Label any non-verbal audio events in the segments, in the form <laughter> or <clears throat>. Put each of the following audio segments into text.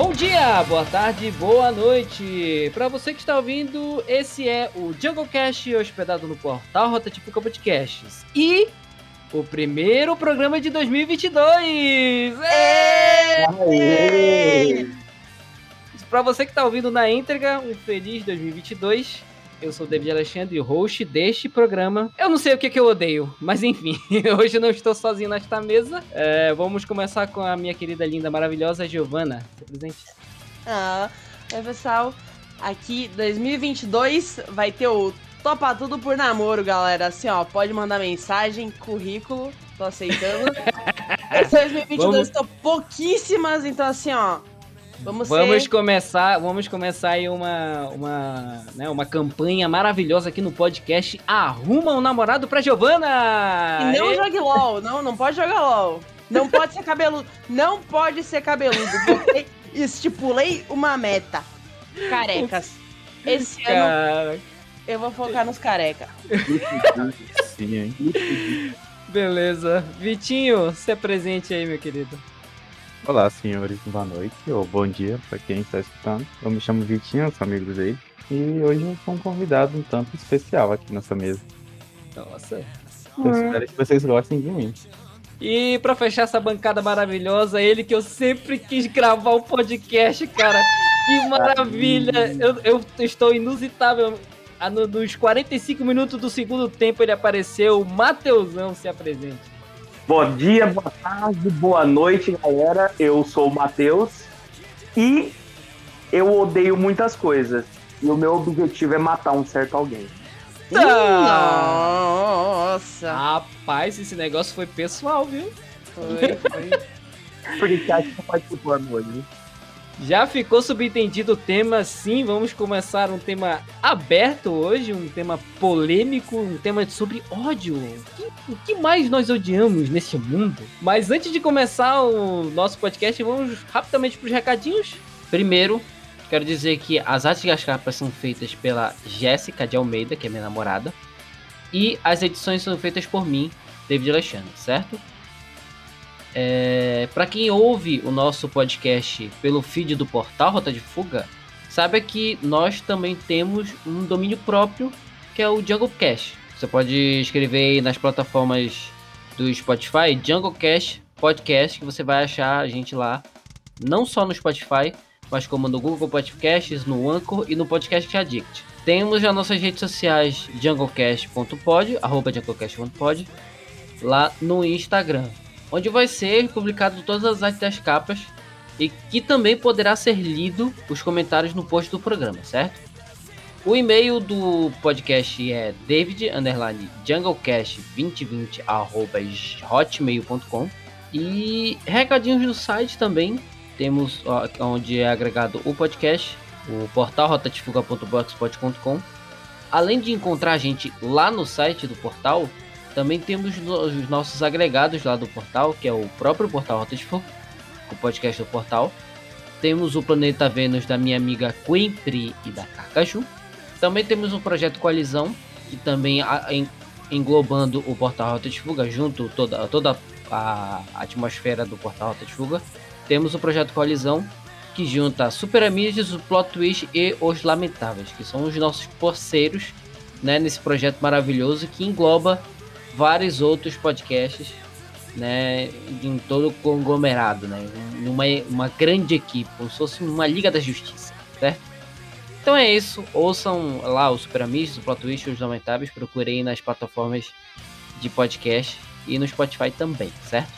Bom dia, boa tarde, boa noite. Para você que está ouvindo, esse é o JungleCast hospedado no portal Rotatifica Podcasts. E o primeiro programa de 2022. Para você que está ouvindo na íntegra, um feliz 2022. Eu sou o David Alexandre, host deste programa. Eu não sei o que, que eu odeio, mas enfim, <laughs> hoje eu não estou sozinho nesta mesa. É, vamos começar com a minha querida, linda, maravilhosa Giovana. Se presente. Ah, é pessoal, aqui 2022 vai ter o Topa Tudo por Namoro, galera. Assim, ó, pode mandar mensagem, currículo, tô aceitando. <laughs> 2022 Vamos... tô pouquíssimas, então assim, ó, Vamos, vamos ser... começar, vamos começar aí uma, uma, né, uma campanha maravilhosa aqui no podcast. Arruma um namorado pra Giovana! E não e... jogue LOL, não, não pode jogar LOL. Não pode ser cabeludo. Não pode ser cabeludo. Porque estipulei uma meta. Carecas. Esse Cara... ano eu vou focar nos careca. Sim, hein? Beleza. Vitinho, se presente aí, meu querido. Olá, senhores, boa noite ou bom dia para quem está escutando. Eu me chamo Vitinho, sou amigo dele, e hoje eu sou um convidado um tanto especial aqui nessa mesa. Nossa. Eu espero que vocês gostem de mim. E para fechar essa bancada maravilhosa, ele que eu sempre quis gravar o um podcast, cara. Que maravilha! Eu, eu estou inusitável. Ah, nos 45 minutos do segundo tempo ele apareceu. O Mateusão se apresente. Bom dia, boa tarde, boa noite, galera. Eu sou o Matheus e eu odeio muitas coisas. E o meu objetivo é matar um certo alguém. Nossa! Rapaz, esse negócio foi pessoal, viu? Foi, foi. <laughs> Por que acha que pode participar hoje? Já ficou subentendido o tema, sim. Vamos começar um tema aberto hoje, um tema polêmico, um tema sobre ódio. O que, mais nós odiamos nesse mundo? Mas antes de começar o nosso podcast, vamos rapidamente para os recadinhos. Primeiro, quero dizer que as artes das capas são feitas pela Jéssica de Almeida, que é minha namorada, e as edições são feitas por mim, David Alexandre, certo? É, para quem ouve o nosso podcast pelo feed do portal Rota de Fuga, saiba que nós também temos um domínio próprio que é o Jungle Cash. Você pode escrever nas plataformas do Spotify Jungle Cash Podcast que você vai achar a gente lá, não só no Spotify, mas como no Google Podcasts, no Anchor e no Podcast Addict. Temos as nossas redes sociais junglecast.pod, arroba junglecast.pod, lá no Instagram onde vai ser publicado todas as artes das capas e que também poderá ser lido os comentários no post do programa, certo? O e-mail do podcast é david_junglecast2020@hotmail.com e recadinhos do site também temos onde é agregado o podcast, o portal rotatifuga.blogspot.com. Além de encontrar a gente lá no site do portal, também temos os nossos agregados lá do portal, que é o próprio portal Rota de Fogo, o podcast do portal. Temos o Planeta Vênus da minha amiga Quempri e da Carcaju. Também temos o projeto Coalizão, que também englobando o portal Rota de Fuga, junto toda, toda a atmosfera do portal Rota de Fuga. Temos o projeto Coalizão, que junta Super Amigos, o Plot Twist e os Lamentáveis, que são os nossos parceiros né, nesse projeto maravilhoso que engloba vários outros podcasts, né, em todo o conglomerado, né, numa uma grande equipe, como se fosse uma Liga da Justiça, certo? Então é isso, ouçam lá o Super Amigos, o Plot Twist, os Lamentáveis, procurem nas plataformas de podcast e no Spotify também, certo?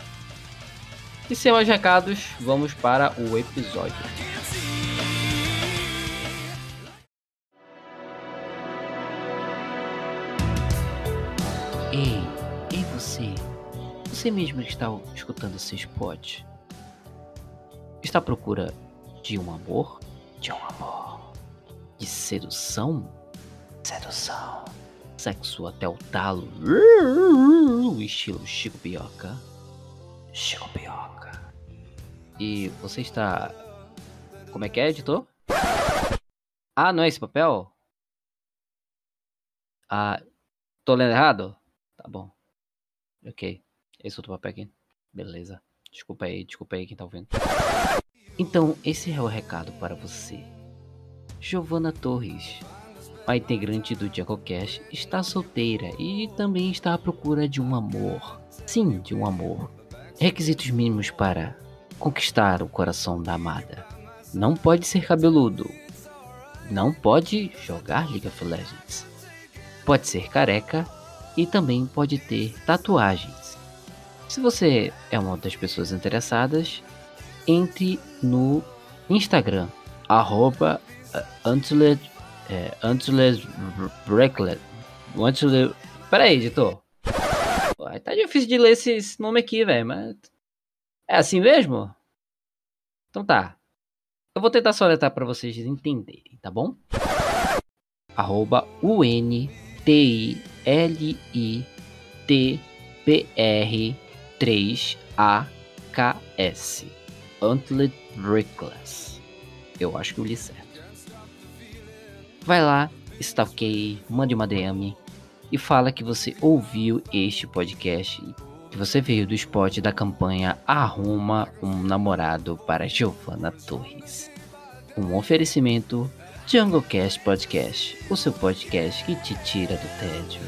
E sem mais recados, vamos para o episódio. Ei, ei você, você mesmo está escutando esse spot, está à procura de um amor? De um amor? De sedução? Sedução. Sexo até o talo. Estilo Chico Pioca. Chico Pioca. E você está. Como é que é, editor? Ah, não é esse papel? Ah, tô lendo errado? Tá bom. Ok. Esse outro papel aqui. Beleza. Desculpa aí, desculpa aí quem tá ouvindo. Então, esse é o recado para você. Giovana Torres, a integrante do JacoCast, está solteira e também está à procura de um amor. Sim, de um amor. Requisitos mínimos para conquistar o coração da amada. Não pode ser cabeludo. Não pode jogar League of Legends. Pode ser careca e também pode ter tatuagens. Se você é uma das pessoas interessadas, entre no Instagram, arroba Antlet, é, Antlet Breaklet. Antlet, peraí, editor. Tá difícil de ler esse, esse nome aqui, velho, mas... É assim mesmo? Então tá. Eu vou tentar soletrar para vocês entenderem, tá bom? Arroba U-N-T-I-L-I-T-B-R-3-A-K-S. Antlet Brickless. Eu acho que eu li certo. Vai lá, stalkeie, mande uma DM e fala que você ouviu este podcast que você veio do spot da campanha Arruma um Namorado para Giovanna Torres. Um oferecimento JungleCast Podcast, o seu podcast que te tira do tédio.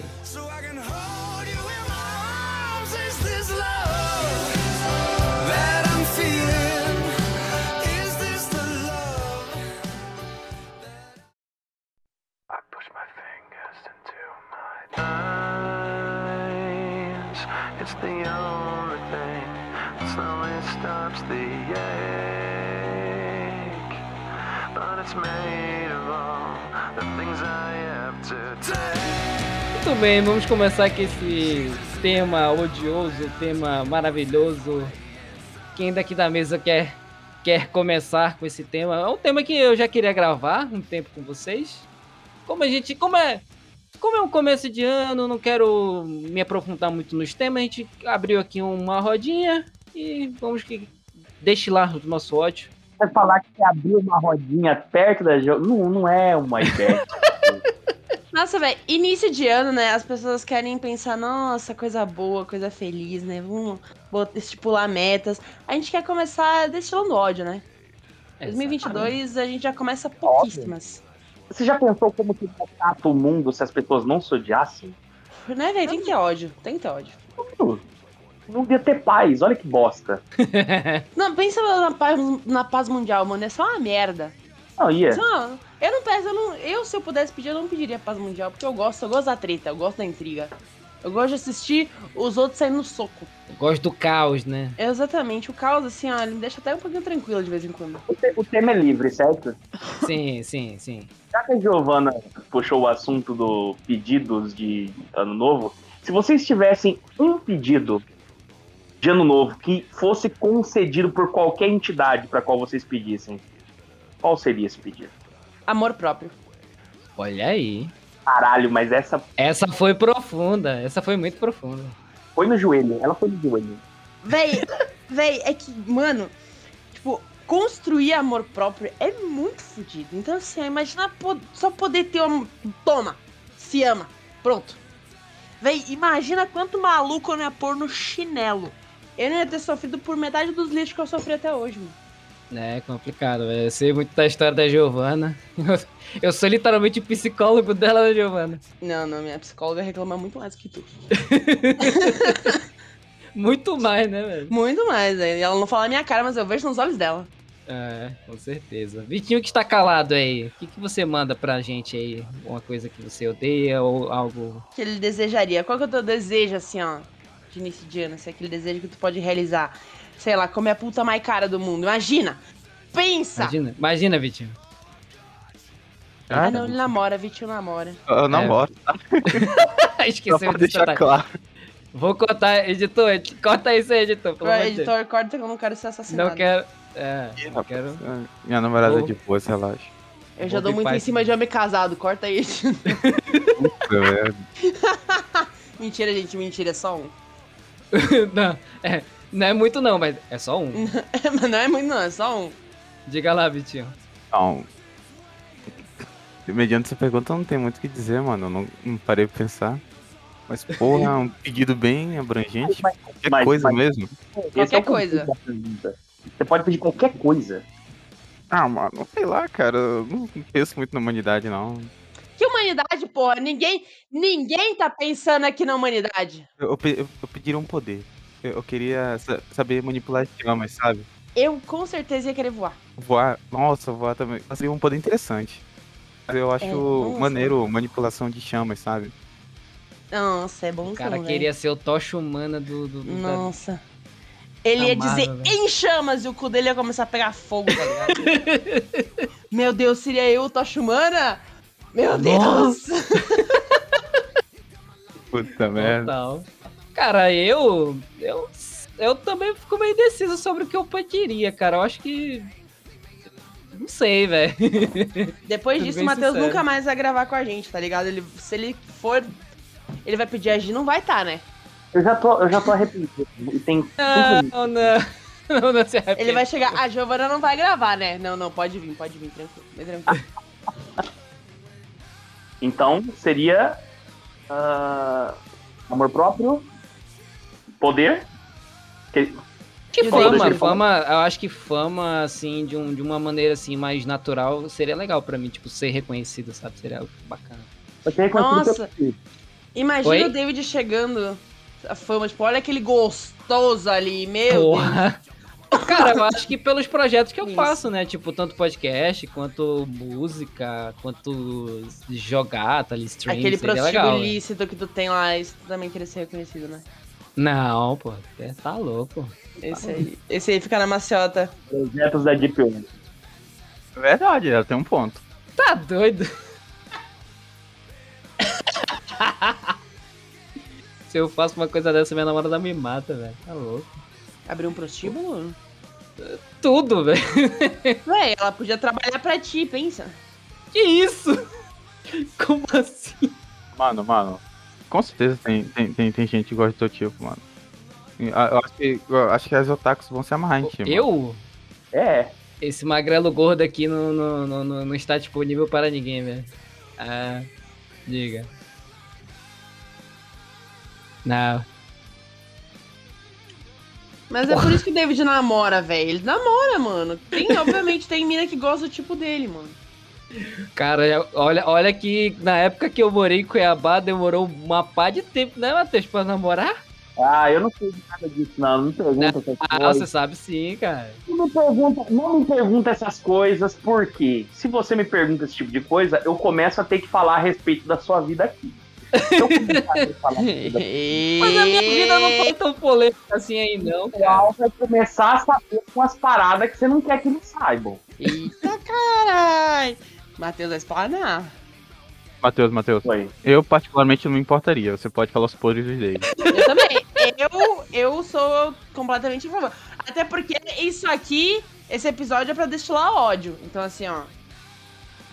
It's the only thing that slowly stops the ache. But it's made Muito bem, vamos começar com esse tema odioso, tema maravilhoso. Quem daqui da mesa quer, quer começar com esse tema? É um tema que eu já queria gravar um tempo com vocês. Como a gente. Como é. Como é um começo de ano, não quero me aprofundar muito nos temas, a gente abriu aqui uma rodinha e vamos que destilar o nosso ódio. Vai falar que você abriu uma rodinha perto da jo... Não, não é uma ideia. <laughs> Nossa, velho, início de ano, né? As pessoas querem pensar, nossa, coisa boa, coisa feliz, né? Vamos estipular metas. A gente quer começar destilando ódio, né? 2022 a gente já começa pouquíssimas. Você já pensou como que trata o mundo se as pessoas não se odiassem? Né, velho? Tem que ter ódio. Tem que ter ódio. Não ia ter paz, olha que bosta. <laughs> Não, pensa na paz, na paz mundial, mano. É só uma merda. Não, ia. Não, eu não peço, eu, não, eu se eu pudesse pedir, eu não pediria paz mundial, porque eu gosto, eu gosto da treta, eu gosto da intriga. Eu gosto de assistir os outros saindo no soco. Eu gosto do caos, né? Exatamente, o caos, assim, ó, ele me deixa até um pouquinho tranquilo de vez em quando. O, te- o tema é livre, certo? <laughs> Sim, sim, sim. Já que a Giovana puxou o assunto do pedidos de ano novo, se vocês tivessem um pedido de ano novo que fosse concedido por qualquer entidade para qual vocês pedissem, qual seria esse pedido? Amor próprio. Olha aí. Caralho, mas essa Essa foi profunda, essa foi muito profunda. foi no joelho, ela foi no joelho. Véi, véi, é que, mano, tipo, construir amor próprio é muito fodido. Então, assim, imagina só poder ter um. Toma, se ama, pronto. Véi, imagina quanto maluco eu não ia pôr no chinelo. Eu não ia ter sofrido por metade dos lixos que eu sofri até hoje, mano. É complicado, velho. Eu sei muito da história da Giovana. <laughs> Eu sou literalmente o psicólogo dela, da Giovana. Não, não, minha psicóloga reclama muito mais do que tu. <laughs> Muito mais, né, velho? Muito mais, velho. E ela não fala na minha cara, mas eu vejo nos olhos dela. É, com certeza. Vitinho que está calado aí, o que, que você manda pra gente aí? Uma coisa que você odeia ou algo. que ele desejaria? Qual que é o teu desejo, assim, ó, de início de ano? Se é aquele desejo que tu pode realizar. Sei lá, comer a puta mais cara do mundo. Imagina! Pensa! Imagina, imagina, Vitinho. Ah, não, ele namora, Vitinho namora. Eu namoro, <laughs> só Esqueceu de deixar detalhe. claro. Vou cortar, editor, ed- corta isso aí, editor, pelo de Deus. editor, corta que eu não quero ser assassinado. Não quero. É, Ih, não rapaz, quero. Minha namorada é de boa, relaxa. Eu já Vou dou muito em cima de homem casado, corta isso. <laughs> É, mentira, gente, mentira, é só um. <laughs> não, é, não é muito não, mas é só um. <laughs> Mas não é muito, não, é só um. Diga lá, Vitinho. Não. Mediante essa pergunta, não tem muito o que dizer, mano. Eu não, não parei pra pensar. Mas, porra, é um <laughs> pedido bem abrangente. Qualquer mas- coisa mas- mesmo. É Qualquer conceito coisa. Você pode pedir qualquer coisa. Ah, mano, sei lá, cara. Eu não penso muito na humanidade, não. Que humanidade, porra? Ninguém, ninguém tá pensando aqui na humanidade. Eu, eu, eu, pediria um poder. Eu, eu queria sa- saber manipular chamas, sabe? Eu com certeza ia querer voar. Voar. Nossa, voar também. Seria um poder interessante. Eu acho É, nossa. maneiro manipulação de chamas, sabe? Nossa, é bom O cara velho. queria ser o tocha humana do. do, do- da- Nossa. Ele ia dizer velho. em chamas e o cu dele ia começar a pegar fogo, tá ligado? <laughs> Meu Deus, seria eu, Tocha Humana? Meu Deus! <laughs> Puta merda. Total. Cara, eu, eu. Eu também fico meio indeciso sobre o que eu pediria, cara. Eu acho que. Não sei, velho. <laughs> Depois disso, o Matheus sincero. nunca mais vai gravar com a gente, tá ligado? Ele, se ele for. Ele vai pedir a Gi, não vai estar, né? Eu já tô, eu já tô arrependido. Tem <laughs> cinco Não, não. Não, não se arrependa. Ele vai chegar. A Giovana não vai gravar, né? Não, não, pode vir, pode vir, tranquilo. tranquilo. Então, seria. ah, amor próprio. Poder. Que- Que fama, fama, eu acho que fama, assim, de, um, de uma maneira, assim, mais natural, seria legal pra mim, tipo, ser reconhecido, sabe? Seria algo bacana. Reconhecido Nossa. Imagina Oi? o David chegando. A fama, tipo, olha aquele gostoso ali, meu Deus. Cara, eu acho que pelos projetos que eu Isso. faço, né? Tipo, tanto podcast, quanto música, quanto jogar, tá ali, stream, Aquele legal. velho. ilícito que tu tem lá, isso também queria ser reconhecido, né? Não, pô, é, tá louco. Esse aí, esse aí fica na maciota. Projetos da Deep Web. Verdade, ela tem um ponto. Tá doido? <laughs> Se eu faço uma coisa dessa, minha namorada me mata, velho. Tá louco. Abrir um prostíbulo? Tudo, velho. <laughs> Véi, ela podia trabalhar pra ti, pensa. Que isso? <laughs> Como assim? Mano, mano. Com certeza tem, tem, tem, tem gente que gosta do teu tipo, mano. Eu acho que, eu acho que as otakus vão se amarrar em ti, mano. Eu? É. Esse magrelo gordo aqui não, não, não, não, não está disponível para ninguém, velho. Ah, diga. Não. Mas é por isso que o David namora, velho. Ele namora, mano. Tem, <laughs> obviamente, tem mina que gosta do tipo dele, mano. Cara, eu- olha, olha que na época que eu morei em Cuiabá demorou uma pá de tempo, né, Matheus, pra namorar? Ah, eu não sei de nada disso, não. Não me pergunta essas Ah, coisas. você sabe sim, cara. Não me, pergunta, não me pergunta essas coisas, porque se você me pergunta esse tipo de coisa, eu começo a ter que falar a respeito da sua vida aqui. Eu falar <laughs> Mas a minha vida não foi tão polêmica assim aí, não, cara. pessoal, vai começar a saber com as paradas que você não quer que eles saibam. Eita, carai. Matheus vai explanar. Matheus, Matheus. Foi. Eu particularmente não me importaria. Você pode falar os podres dele. Eu também. Eu, eu sou completamente a favor. Até porque isso aqui, esse episódio é pra destilar ódio. Então, assim, ó.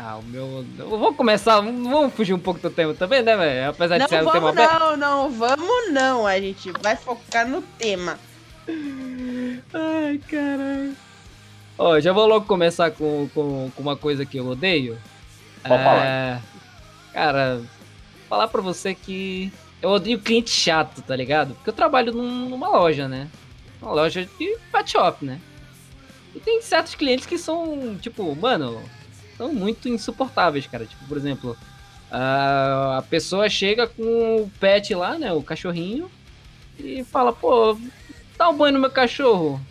Ah, o meu. Eu vou começar. Vamos fugir um pouco do tema também, né, velho? Apesar de Não ser um tema não, não, vamos não. A gente vai focar no tema. Ai, caralho. Ó, já vou logo começar com, com, com uma coisa que eu odeio. Pode É, Cara, falar pra você que eu odeio cliente chato, tá ligado? Porque eu trabalho num- numa loja, né? Uma loja de pet shop, né? E tem certos clientes que são, tipo, mano, são muito insuportáveis, cara. Tipo, por exemplo, a pessoa chega com o pet lá, né? O cachorrinho, e fala, pô, dá um banho no meu cachorro.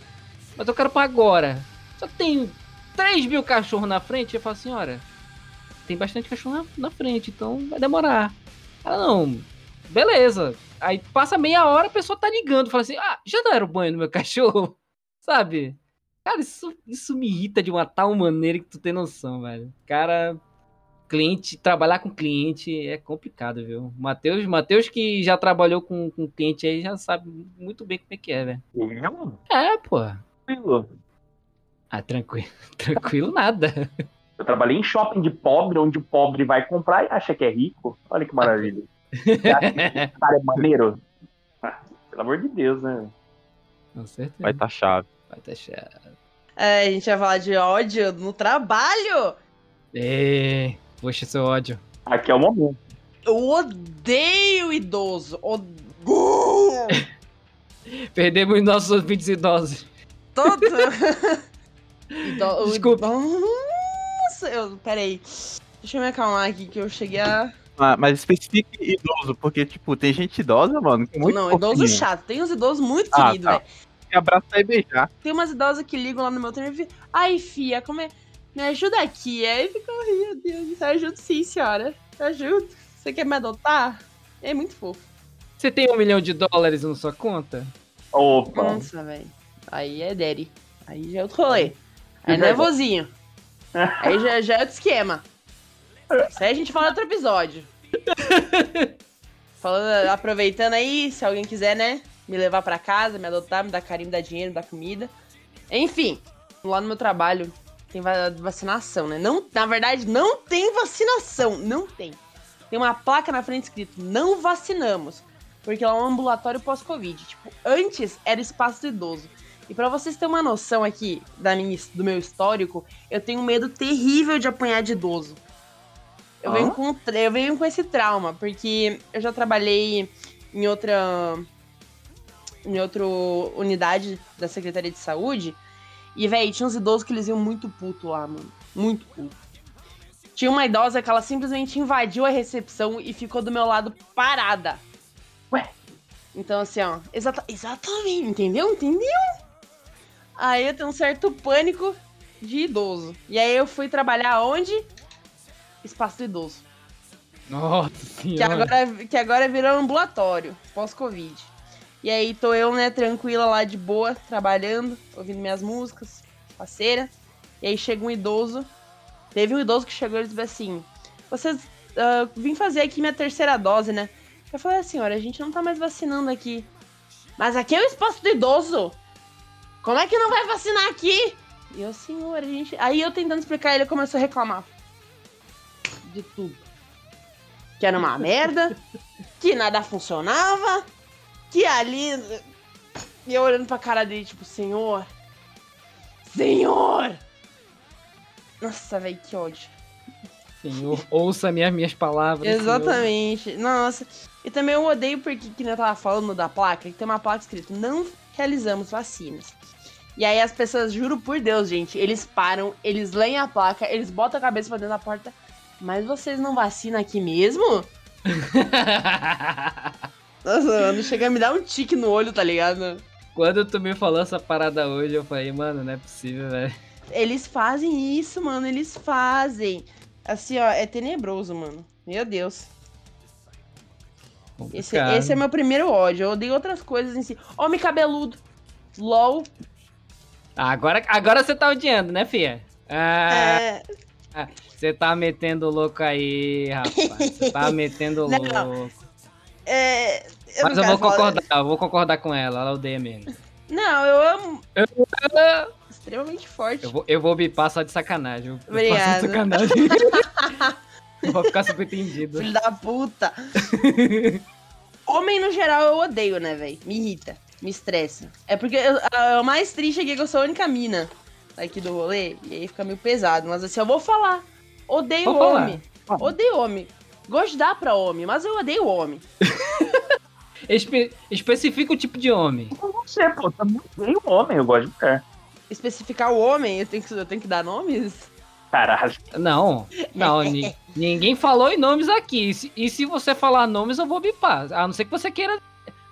Mas eu quero pra agora. Só que tem 3 mil cachorros na frente. Eu falo, senhora, tem bastante cachorro na, na frente, então vai demorar. Ela, não, beleza. Aí passa meia hora, a pessoa tá ligando. Fala assim, ah, já deram banho no meu <laughs> cachorro? Sabe? Cara, isso, isso me irrita de uma tal maneira que tu tem noção, velho. Cara, cliente, trabalhar com cliente é complicado, viu? Matheus, Matheus que já trabalhou com, com cliente aí já sabe muito bem como é que é, velho. Eu? É, pô. Tranquilo. Ah, tranquilo. <laughs> Tranquilo nada. Eu trabalhei em shopping de pobre, onde o pobre vai comprar e acha que é rico. Olha que maravilha. Você acha que cara é maneiro? Ah, pelo amor de Deus, né? Com certeza. Vai tá chave. Vai tá chato. É, a gente vai falar de ódio no trabalho. Ê, Poxa, seu ódio. Aqui é o momento. Eu odeio idoso. Odeio. <laughs> Perdemos nossos ouvintes idosos. Todo. <laughs> Ido- Desculpa. Nossa, eu, peraí. Deixa eu me acalmar aqui que eu cheguei a. Ah, mas especifique idoso, porque, tipo, tem gente idosa, mano. É muito não, idoso fofinho. chato. Tem uns idosos muito Ah, queridos, tá. velho. Que abraçar e beijar. Tem umas idosas que ligam lá no meu treino e ficam, ai, fia, como é? Me ajuda aqui. Aí fica, ai, meu Deus, eu ajudo sim, senhora. Eu ajudo. Você quer me adotar? É muito fofo. Você tem um milhão de dólares na sua conta? Opa. Nossa, velho. Aí é daddy. Aí já é outro rolê. Aí é é bom. vozinho. Aí já, já é outro esquema. Isso aí a gente fala em outro episódio. <laughs> Falando, aproveitando aí, se alguém quiser, né? Me levar pra casa, me adotar, me dar carinho, me dar dinheiro, me dar comida. Enfim, lá no meu trabalho tem va- vacinação, né? Não, na verdade, não tem vacinação. Não tem. Tem uma placa na frente escrito: não vacinamos. Porque lá é um ambulatório pós-Covid. Tipo, antes era espaço do idoso. E pra vocês terem uma noção aqui da minha, do meu histórico, eu tenho um medo terrível de apanhar de idoso. Eu, Ah? venho com, eu venho com esse trauma, porque eu já trabalhei em outra. Em outra unidade da Secretaria de Saúde. E, véi, tinha uns idosos que eles iam muito puto lá, mano. Muito puto. Tinha uma idosa que ela simplesmente invadiu a recepção e ficou do meu lado parada. Ué? Então, assim, ó. Exata exatamente, entendeu? Entendeu? Aí eu tenho um certo pânico de idoso. E aí eu fui trabalhar onde? Espaço do idoso. Nossa Que senhora. agora, que agora virou ambulatório, pós-Covid. E aí tô eu, né, tranquila lá de boa, trabalhando, ouvindo minhas músicas, parceira. E aí chega um idoso. Teve um idoso que chegou e disse assim: Vocês. ah, vim fazer aqui minha terceira dose, né? Eu falei, senhora, a gente não tá mais vacinando aqui. Mas aqui é o espaço do idoso! Como é que não vai vacinar aqui? E eu, senhora, a gente. Aí eu tentando explicar, ele começou a reclamar. De tudo que era uma merda, que nada funcionava, que ali. E eu olhando pra cara dele, tipo, senhor. Senhor! Nossa, velho, que ódio. Senhor, ouça minhas, minhas palavras. senhor. Exatamente. Nossa. E também eu odeio porque, que eu tava falando da placa, que tem uma placa escrito, não realizamos vacinas. E aí as pessoas, juro por Deus, gente, eles param, eles leem a placa, eles botam a cabeça pra dentro da porta. Mas vocês não vacinam aqui mesmo? <laughs> Nossa, mano, chega a me dar um tique no olho, tá ligado? Quando tu me falou essa parada hoje, eu falei, mano, não é possível, velho. Eles fazem isso, mano, eles fazem. Assim, ó, é tenebroso, mano. Meu Deus. Esse, esse é meu primeiro ódio. Eu odeio outras coisas em si. Homem cabeludo. LOL. Ah, Agora, agora você tá odiando, né, fia? Ah, É, você tá metendo louco aí, rapaz. Você tá <laughs> metendo Não. louco. É, eu Mas eu vou falar- concordar, eu vou concordar com ela, ela odeia mesmo. Não, eu amo. Eu, Extremamente forte. eu vou, eu vou bipar só de sacanagem. Eu Obrigada. de sacanagem. <laughs> Eu vou ficar subentendido. Filho da puta. <laughs> Homem, no geral, eu odeio, né, velho? Me irrita. Me estressa. É porque eu- a- o mais triste é que eu sou a única mina aqui do rolê. E aí fica meio pesado. Mas assim, eu vou falar. Odeio Vou falar. homem. Odeio homem. Gosto de dar pra homem, mas eu odeio homem. <laughs> Espe- especifica o tipo de homem. Com você, pô, tá muito bem o homem, eu gosto de mulher. Especificar o homem, eu tenho que, eu tenho que dar nomes? Caralho. Não, não, ni- <laughs> ninguém falou em nomes aqui. E se, e se você falar nomes, eu vou bipar. A não ser que você queira.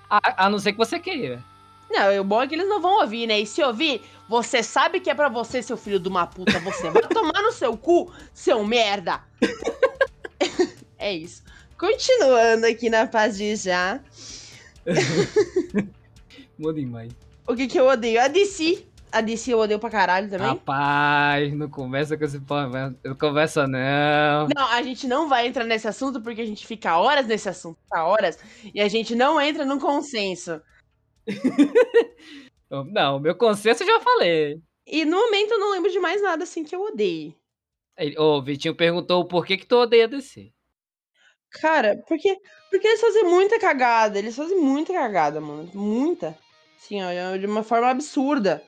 A, a não ser que você queira. Não, o bom é que eles não vão ouvir, né? E se ouvir, você sabe que é pra você, seu filho de uma puta. Você vai <laughs> tomar no seu cu, seu merda. É isso. Continuando aqui na paz de já. <laughs> Muda demais. O que que eu odeio? A DC. A DC eu odeio pra caralho também. Rapaz, não conversa com esse povo. Não conversa, não. Não, a gente não vai entrar nesse assunto porque a gente fica horas nesse assunto, fica horas, e a gente não entra num consenso. <laughs> Não, meu consenso eu já falei. E no momento eu não lembro de mais nada assim que eu Ô, o Vitinho perguntou por que que tu odeia DC. Cara, porque, porque eles fazem muita cagada. Eles fazem muita cagada, mano. Muita. Assim, ó, de uma forma absurda.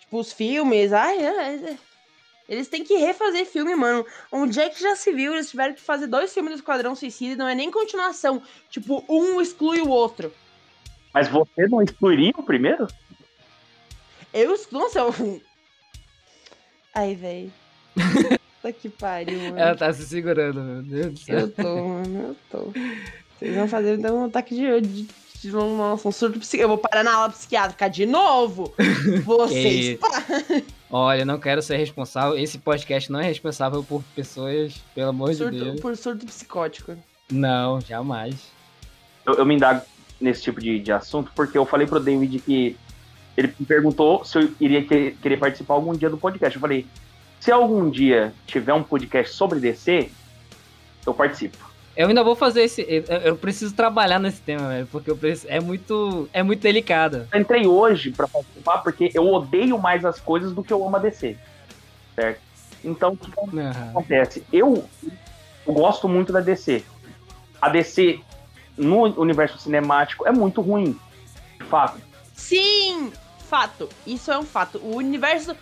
Tipo, os filmes. Ai, ai, ai. Eles têm que refazer filme, mano. Onde é que já se viu? Eles tiveram que fazer dois filmes do Esquadrão Suicida e não é nem continuação. Tipo, um exclui o outro. Mas você não excluiria o primeiro? Eu. Nossa, eu. <laughs> Ai, velho. <laughs> Puta que pariu, mano. Ela tá se segurando, meu Deus do céu. Eu tô, mano, eu tô. Vocês vão fazer então um ataque de. de, de nossa, um surto psiquiátrico. Eu vou parar na aula psiquiátrica de novo! <laughs> Vocês. Olha, eu não quero ser responsável. Esse podcast não é responsável por pessoas, pelo amor de Surto, Deus. por surto psicótico. Não, jamais. Eu, eu me indago nesse tipo de, de assunto porque eu falei pro David que ele me perguntou se eu iria que- querer participar algum dia do podcast. Eu falei, se algum dia tiver um podcast sobre DC, eu participo. Eu ainda vou fazer esse. Eu, preciso trabalhar nesse tema, velho, porque eu preciso, é muito, é muito delicado. Eu entrei hoje pra participar porque eu odeio mais as coisas do que eu amo a DC. Certo? Então, o que Aham. acontece? Eu, eu gosto muito da DC. A DC no universo cinemático é muito ruim. De fato. Sim! Fato. Isso é um fato. O universo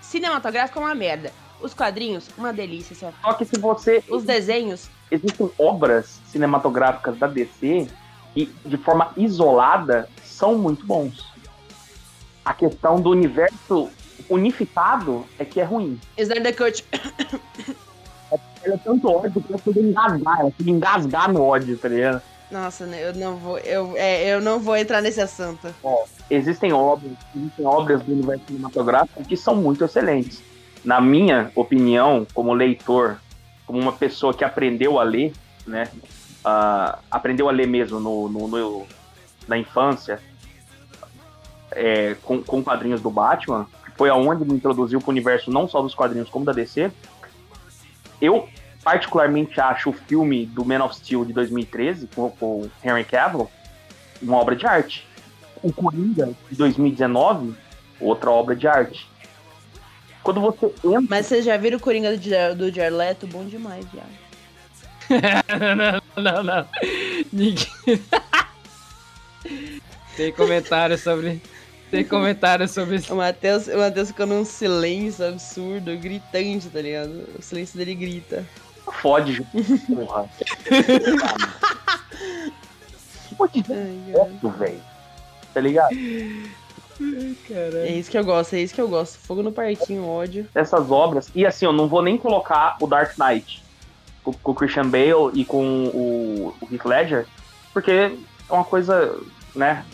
cinematográfico é uma merda. Os quadrinhos, uma delícia. Ó. Só que se você. Os desenhos, Existem obras cinematográficas da DC que, de forma isolada, são muito bons. A questão do universo unificado é que é ruim. Snyder Cut. <coughs> Ela é tanto ódio que ela chega a engasgar, ela engasgar no ódio, tá ligado? Nossa, né, eu não vou. Eu, é, eu não vou entrar nesse assunto. existem obras, existem obras do universo cinematográfico que são muito excelentes. Na minha opinião, como leitor, como uma pessoa que aprendeu a ler, né? ah, aprendeu a ler mesmo no, no- no- na infância, é, com, com quadrinhos do Batman, que foi aonde me introduziu para o universo não só dos quadrinhos como da DC. Eu particularmente acho o filme do Man of Steel de 2013 com, com o Henry Cavill uma obra de arte o Coringa de 2019, outra obra de arte. Quando você entra. Mas vocês já viram o Coringa do, do Jared Leto? Bom demais, viado. <laughs> não, não, não. Ninguém. <laughs> Tem comentário sobre. Tem comentário sobre isso. O Matheus, o Matheus ficou num silêncio absurdo, gritante, tá ligado? O silêncio dele grita. Fode, porra. <laughs> Cara. direto, velho. Tá ligado? É isso que eu gosto, é isso que eu gosto. Fogo no parquinho, ódio. Essas obras. E assim, eu não vou nem colocar o Dark Knight com, com o Christian Bale e com o, o Heath Ledger, porque é uma coisa, né?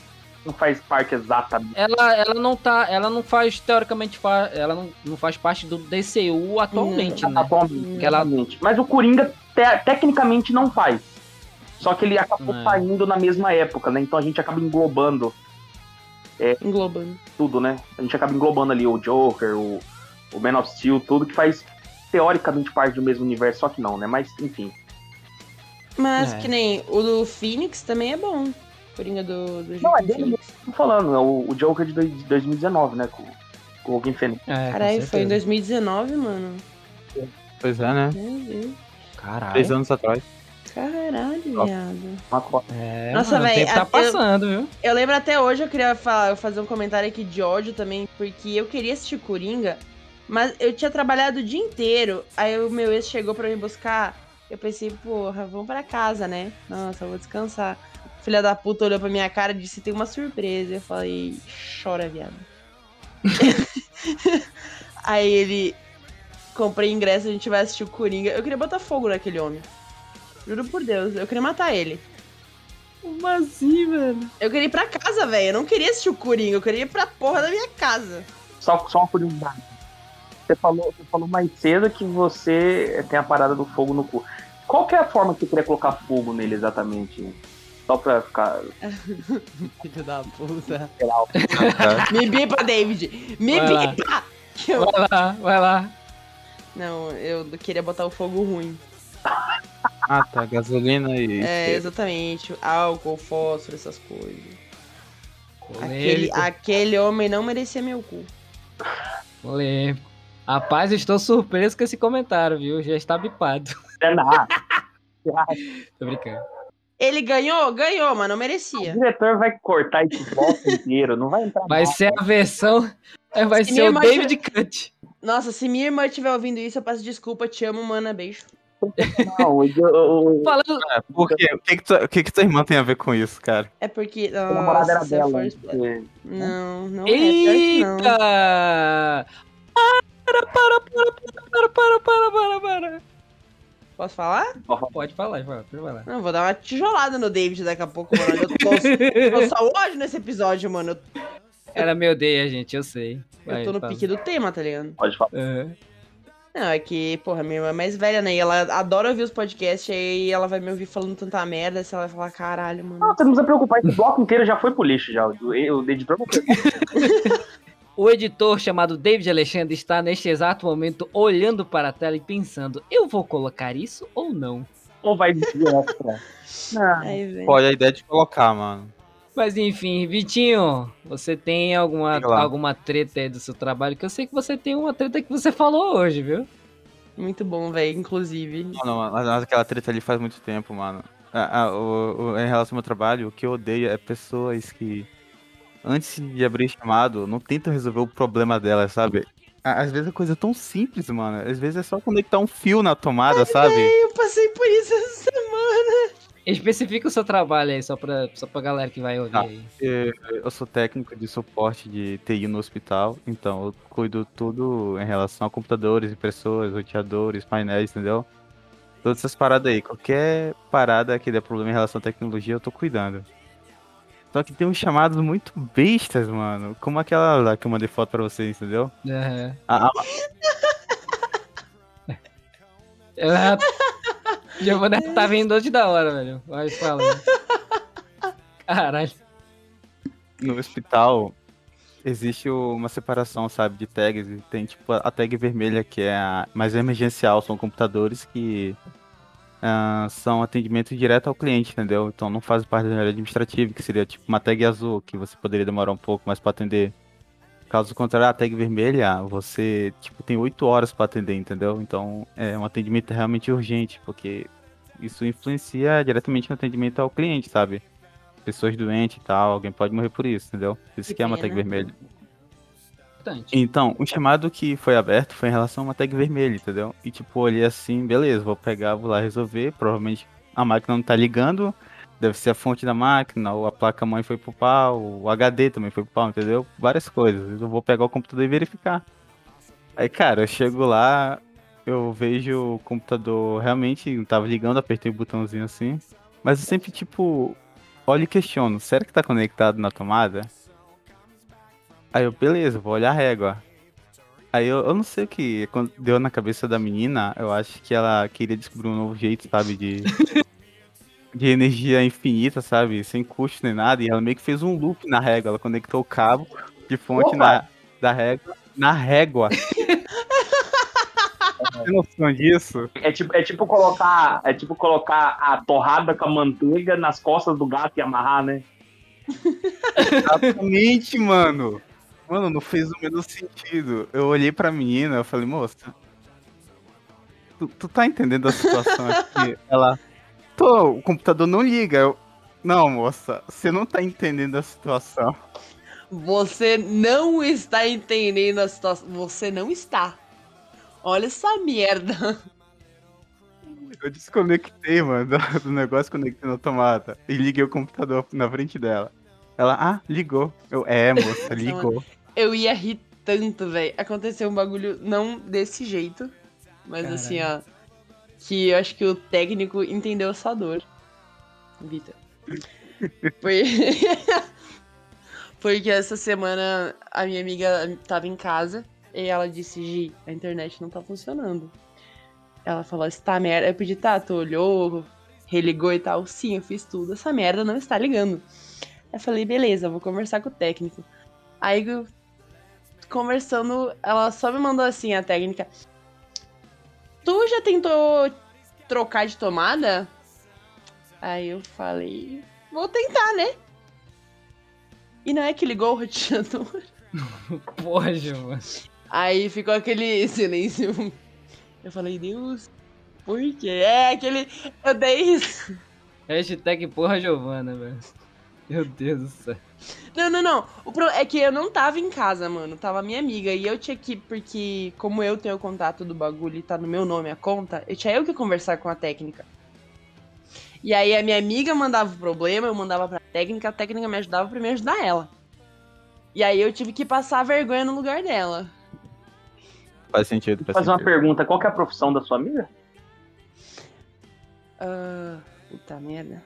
Não faz parte exatamente. Ela, ela não tá. Ela não faz, teoricamente, fa- ela não, não faz parte do DCU atualmente, né? Atualmente. Ela-. Mas o Coringa, te- tecnicamente, não faz. Só que ele acabou É. saindo na mesma época, né? Então a gente acaba englobando Englobando. tudo, né? A gente acaba englobando ali o Joker, o, o Man of Steel, tudo que faz teoricamente parte do mesmo universo, só que não, né? Mas, enfim. Mas É. que nem o do Phoenix também é bom. Coringa do, do Não, é dele. Tô falando, é o, o Joker de, dois- de 2019, né? Com, com o Joaquin Phoenix. É, Caralho, foi em certeza. 2019, mano. Pois é, né? Caralho. Três anos atrás. Caralho, viado. É, Nossa, mano, o véi, tempo tá passando, viu? Eu lembro até hoje, eu queria falar, fazer um comentário aqui de ódio também, porque eu queria assistir Coringa, mas eu tinha trabalhado o dia inteiro. Aí o meu ex chegou pra me buscar. Eu pensei, porra, vamos pra casa, né? Nossa, eu vou descansar. Filha da puta olhou pra minha cara e disse: tem uma surpresa. Eu falei, chora, viado. <laughs> Aí ele. Comprei ingresso, a gente vai assistir o Coringa. Eu queria botar fogo naquele homem. Juro por Deus, eu queria matar ele. Como assim, velho? Eu queria ir pra casa, velho. Eu não queria assistir o Coringa, eu queria ir pra porra da minha casa. Só, só uma curiosidade. Você falou, você falou mais cedo que você tem a parada do fogo no cu. Qual que é a forma que você queria colocar fogo nele exatamente? Só pra ficar <laughs> Filho da puta. <laughs> Me bipa, David! Me Vai lá. bipa! Eu- Vai lá, vai lá. Não, eu queria botar o fogo ruim. Ah, tá. Gasolina e. É, exatamente. Álcool, fósforo, essas coisas. Aquele, aquele homem não merecia meu cu. Polêmico. Rapaz, eu estou surpreso com esse comentário, viu? Já está bipado. É nada. <laughs> Tô brincando. Ele ganhou? Ganhou, mas não O merecia. diretor vai cortar esse bloco inteiro, não vai entrar Vai nada. ser a versão. é, Vai Se ser minha o irmã David Cut. Nossa, se minha irmã estiver ouvindo isso, eu peço desculpa. Te amo, mana. Beijo. Não, o, o, o, Falando. É, por quê? O que que, tu- o que que tua irmã tem a ver com isso, cara? É porque. a namorada era Nossa, eu dela. for né? porque- Não, não é. pior que não. Eita! Para, para, para, para, para, para, para, para. Posso falar? Pode falar, vai, pode falar. Não, vou dar uma tijolada no David daqui a pouco, mano. Eu tô, tô só hoje nesse episódio, mano. Eu, Ela me odeia, gente, eu sei. eu Vai, tô no fala. pique do tema, tá ligado? Pode falar. Aham. Não, é que, porra, minha irmã é mais velha, né? E ela adora ouvir os podcasts, aí ela vai me ouvir falando tanta merda, se ela vai falar, caralho, mano. Não, você não precisa preocupar, esse bloco inteiro já foi pro lixo já. Editor não preocupa. <laughs> O editor chamado David Alexandre está neste exato momento olhando para a tela e pensando: eu vou colocar isso ou não? Ou vai extra. <laughs> Não. Pode a ideia de colocar, mano. Mas enfim, Vitinho, você tem alguma, alguma treta aí do seu trabalho? Que eu sei que você tem uma treta que você falou hoje, viu? Muito bom, velho, inclusive. Não, não, mas mas aquela treta ali faz muito tempo, mano. Ah, ah, o- o- em relação ao meu trabalho, o que eu odeio é pessoas que, antes de abrir chamado, não tentam resolver o problema delas, sabe? Às vezes é coisa tão simples, mano. Às vezes é só conectar um fio na tomada, sabe? Eu passei por isso essa semana. Especifica o seu trabalho aí, só pra, só pra galera que vai ouvir aí. Eu sou técnico de suporte de TI no hospital, então eu cuido tudo em relação a computadores, impressoras, roteadores, painéis, entendeu? Todas essas paradas aí. Qualquer parada que der problema em relação à tecnologia, eu tô cuidando. Só que tem uns chamados muito bestas, mano. Como aquela lá que eu mandei foto pra vocês, entendeu? Aham. A, a- <laughs> Ela... Giovanna tá vindo hoje da hora, velho. Vai, fala. aí. Caralho. no hospital existe uma separação, sabe, de tags. Tem tipo a tag vermelha que é a mais emergencial, são computadores que ah, são atendimento direto ao cliente, entendeu? Então não faz parte da área administrativa, que seria tipo uma tag azul, que você poderia demorar um pouco mais para atender. Caso contrário, a tag vermelha, você tipo tem oito horas para atender, entendeu? Então é um atendimento realmente urgente, porque isso influencia diretamente no atendimento ao cliente, sabe? pessoas doentes e tal, alguém pode morrer por isso, entendeu? Isso Que que é uma tag vermelha. Importante. Então, o chamado que foi aberto foi em relação a uma tag vermelha, entendeu? E tipo, olhei assim, beleza, vou pegar, vou lá resolver. Provavelmente a máquina não tá ligando, deve ser a fonte da máquina, ou a placa-mãe foi pro pau, o HD também foi pro pau, entendeu? Várias coisas. Eu vou pegar o computador e verificar. Aí, cara, eu chego lá, eu vejo o computador realmente não tava ligando, apertei o botãozinho assim. Mas eu sempre, tipo, olho e questiono, será que tá conectado na tomada? Aí eu, beleza, vou olhar a régua. Aí eu, eu não sei o que deu na cabeça da menina, eu acho que ela queria descobrir um novo jeito, sabe, de, <laughs> de energia infinita, sabe, sem custo nem nada, e ela meio que fez um loop na régua, ela conectou o cabo de fonte Opa! na, da régua, na régua. <laughs> Tem noção disso? É tipo, é tipo colocar. É tipo colocar a torrada com a manteiga nas costas do gato e amarrar, né? Exatamente, mano. Mano, não fez o menor sentido. Eu olhei pra menina, eu falei, moça, tu, tu tá entendendo a situação aqui? <laughs> Ela, tô, o computador não liga. Eu, não, moça, você não tá entendendo a situação. Você não está entendendo a situação. Você não está. Olha essa merda. Eu desconectei, mano, do- do negócio, conectei na tomada e liguei o computador na frente dela. Ela, ah, ligou. Eu, é, moça, ligou. Eu ia rir tanto, velho. Aconteceu um bagulho não desse jeito. Mas Caralho. assim, ó. Que eu acho que o técnico entendeu essa dor. Vitor. Foi... <laughs> Porque essa semana a minha amiga tava em casa e ela disse, Gi, a internet não tá funcionando. Ela falou, está merda. Eu pedi, tá, tu olhou, religou e tal. Sim, eu fiz tudo. Essa merda não está ligando. Eu falei, beleza, vou conversar com o técnico. Aí, eu- conversando, ela só me mandou assim a técnica. Tu já tentou trocar de tomada? Aí eu falei, vou tentar, né? E não é que ligou o roteador. <laughs> Porra, Giovanna. Aí ficou aquele <laughs> silêncio. Eu falei, Deus, por quê? É aquele. Eu dei isso. Hashtag porra Giovana, velho. Meu Deus do céu. Não, não, não. O pro... é que eu não tava em casa, mano. Tava minha amiga. E eu tinha que, porque como eu tenho o contato do bagulho e tá no meu nome a conta, eu tinha eu que conversar com a técnica. E aí a minha amiga mandava o problema, eu mandava pra técnica, a técnica me ajudava pra me ajudar ela. E aí eu tive que passar a vergonha no lugar dela. Faz sentido. Faz fazer uma sentido. pergunta: qual que é a profissão da sua amiga? Ah, puta merda.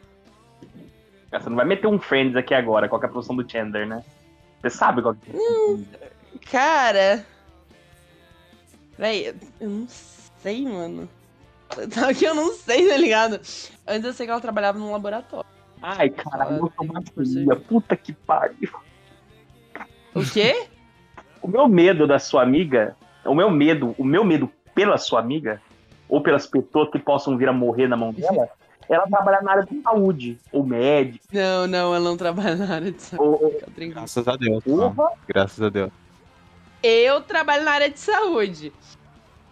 Você não vai meter um Friends aqui agora, qual que é a profissão do Chandler, né? Você sabe qual que é. Cara. Véi, eu não sei, mano. <laughs> Tá que eu não sei, tá ligado? Antes eu sei que ela trabalhava num laboratório. Ai, caralho, eu. Puta que pariu. O quê? O meu medo da sua amiga, o meu medo, o meu medo pela sua amiga, ou pelas pessoas que possam vir a morrer na mão dela, <laughs> ela trabalhar na área de saúde, ou médico, Não, não, ela não trabalha na área de saúde. ou, ou Fica tranquilo. Graças a Deus. porra. Graças a Deus. Eu trabalho na área de saúde.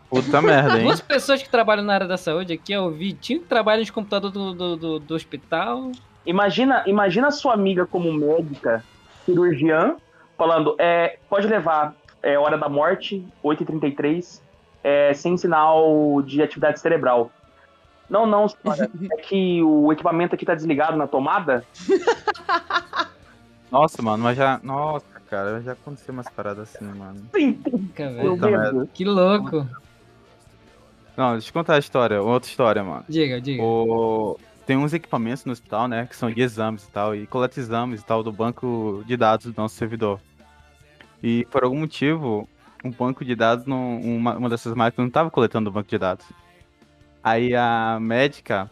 Puta merda, hein? Duas pessoas que trabalham na área da saúde aqui é o Vitinho que trabalha nos computadores do, do, do, do hospital. Imagina, imagina a sua amiga como médica, cirurgiã, falando, é, pode levar, é hora da morte, 8h33, é, sem sinal de atividade cerebral. Não, não, senhora, <laughs> é que o equipamento aqui tá desligado na tomada. <laughs> Nossa, mano, mas já. Nossa, cara, já aconteceu umas paradas assim, mano. Sim, velho. Medo. Que louco. Não, deixa eu contar a história, outra história, mano. Diga, diga. O... Tem uns equipamentos no hospital, né, que são de exames e tal, e coleta exames e tal do banco de dados do nosso servidor. E por algum motivo, um banco de dados, não, uma, uma dessas máquinas não estava coletando o banco de dados. Aí a médica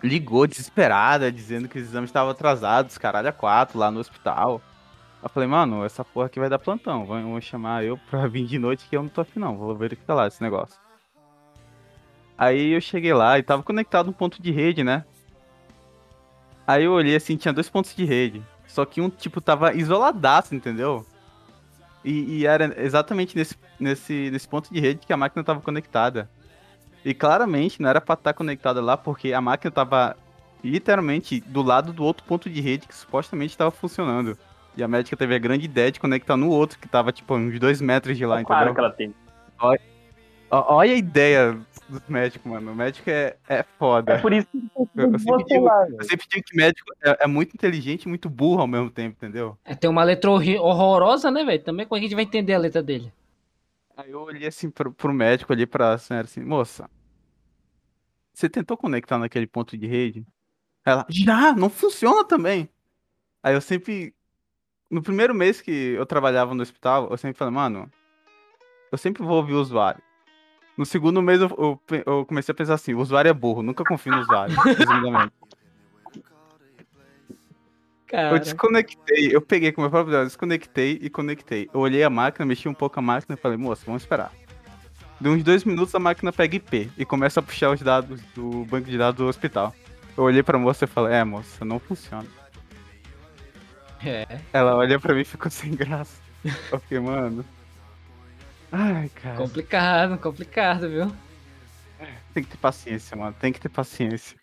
ligou desesperada, dizendo que os exames estavam atrasados, caralho, a quatro lá no hospital. Eu falei, mano, essa porra aqui vai dar plantão, vão, chamar eu pra <laughs> vir de noite que eu não tô afim não, vou verificar lá esse negócio. Aí eu cheguei lá e tava conectado um ponto de rede, né? Aí eu olhei assim, tinha dois pontos de rede. Só que um, tipo, tava isoladaço, entendeu? E, e era exatamente nesse, nesse, nesse ponto de rede que a máquina tava conectada. E claramente não era pra estar conectada lá, porque a máquina tava literalmente do lado do outro ponto de rede que supostamente estava funcionando. E a médica teve a grande ideia de conectar no outro, que tava, tipo, uns dois metros de lá, claro entendeu? que ela tem. Ó- Olha a ideia dos médicos, mano. O médico é, é foda. É por isso que <laughs> Eu, eu sempre digo, lá, eu sempre digo que médico é, é muito inteligente e muito burro ao mesmo tempo, entendeu? É, tem uma letra horrorosa, né, velho? Também como é que a gente vai entender a letra dele? Aí eu olhei assim pro, pro médico, olhei pra senhora assim, moça, você tentou conectar naquele ponto de rede? Ela, já, não funciona também. Aí eu sempre, no primeiro mês que eu trabalhava no hospital, eu sempre falei, mano, eu sempre vou ouvir o usuário. No segundo mês eu, eu eu comecei a pensar assim, o usuário é burro, nunca confio no usuário, <laughs> resumidamente. Cara, Eu desconectei, eu peguei com o meu próprio dedo, desconectei e conectei. Eu olhei a máquina, mexi um pouco a máquina e falei, moça, vamos esperar. Deu uns dois minutos, a máquina pega IP e começa a puxar os dados do banco de dados do hospital. Eu olhei pra moça e falei, é, moça, não funciona. é. Ela olha pra mim e ficou <laughs> sem graça. Eu fiquei, mano. Ai, cara. Complicado, complicado, viu? Tem que ter paciência, mano. Tem que ter paciência.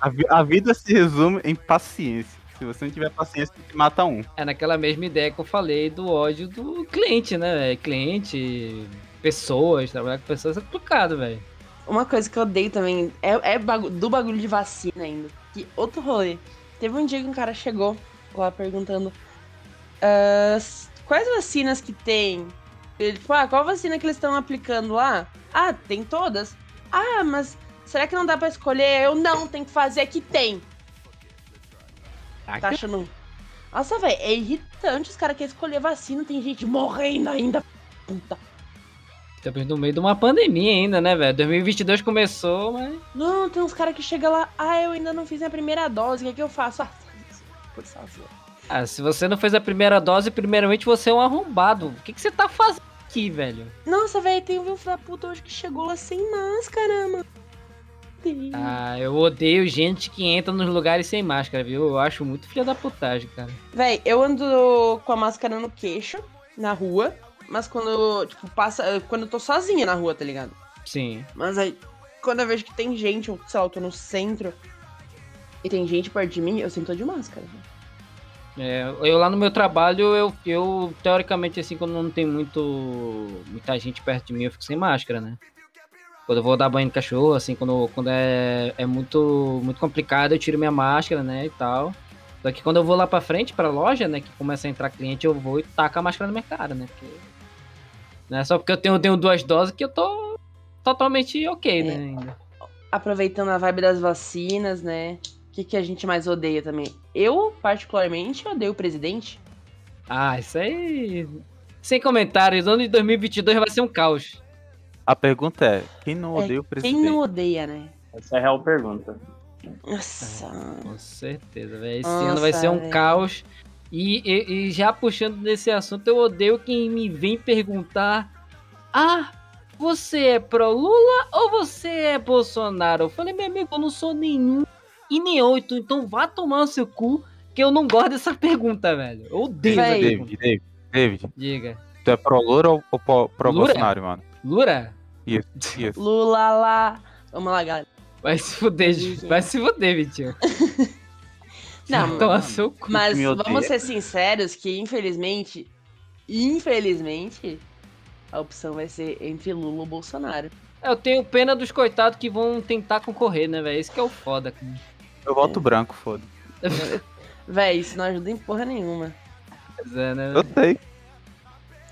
A, vi- a vida se resume em paciência. Se você não tiver paciência, que matar um. É naquela mesma ideia que eu falei do ódio do cliente, né, velho? Cliente, pessoas, trabalhar com pessoas é complicado, velho. Uma coisa que eu odeio também é, é bagu- do bagulho de vacina ainda. Que outro rolê. Teve um dia que um cara chegou lá perguntando "Ah, s- quais vacinas que tem. Ele, tipo, ah, qual vacina que eles estão aplicando lá? Ah, tem todas. Ah, mas será que não dá pra escolher? Eu não, tem que fazer a que tem. Tá achando. Nossa, velho, é irritante os caras querem escolher vacina, tem gente morrendo ainda. Puta. Estamos no meio de uma pandemia ainda, né, velho? 2022 começou, mas. Não, tem uns caras que chegam lá, ah, eu ainda não fiz a primeira dose, o que, é que eu faço? Ah, <laughs> por favor. Ah, se você não fez a primeira dose, primeiramente você é um arrombado. O que, que você tá fazendo aqui, velho? Nossa, velho, tem um filho da puta hoje que chegou lá sem máscara, mano. Deus. Ah, eu odeio gente que entra nos lugares sem máscara, viu? Eu acho muito filha da putagem, cara. Véi, eu ando com a máscara no queixo, na rua, mas quando, tipo, passa. Quando eu tô sozinha na rua, tá ligado? Sim. Mas aí, quando eu vejo que tem gente, ou sei lá, eu tô no centro e tem gente perto de mim, eu sempre tô de máscara. É, eu lá no meu trabalho, eu, eu teoricamente, assim, quando não tem muito muita gente perto de mim, eu fico sem máscara, né? Quando eu vou dar banho no cachorro, assim, quando, quando é, é muito, muito complicado, eu tiro minha máscara, né, e tal. Só que quando eu vou lá pra frente, pra loja, né, que começa a entrar cliente, eu vou e taco a máscara na minha cara, né? Porque Não é só porque eu tenho, tenho duas doses que eu tô totalmente ok, né? É. Ainda. Aproveitando a vibe das vacinas, né? O que, que a gente mais odeia também? Eu, particularmente, odeio o presidente. Ah, isso aí. Sem comentários, ano de 2022 vai ser um caos. A pergunta é, quem não É, odeia o Quem presidente? não odeia, né? Essa é a real pergunta. Nossa. Com certeza, velho. Esse Nossa, ano vai ser um velho. caos. E, e- e já puxando desse assunto, eu odeio quem me vem perguntar: Ah, você é pro Lula ou você é Bolsonaro? Eu falei, meu amigo, eu não sou nenhum e nem outro, então vá tomar o seu cu, que eu não gosto dessa pergunta, velho. Eu odeio pergunta. David, David, David, Diga. tu é pro Lula ou, ou pro, pro Lula? Bolsonaro, mano? Lura? Isso. Lula lá. Vamos lá, galera. Vai se fuder, gente. vai se fuder, Vitinho. <laughs> Não, Toma seu cu. Mas vamos ser sinceros que, infelizmente, infelizmente, a opção vai ser entre Lula ou Bolsonaro. Eu tenho pena dos coitados que vão tentar concorrer, né, velho? Esse que é o foda. cara. Eu voto branco, foda. <laughs> Véi, isso não ajuda em porra nenhuma. Pois é, né? Eu sei.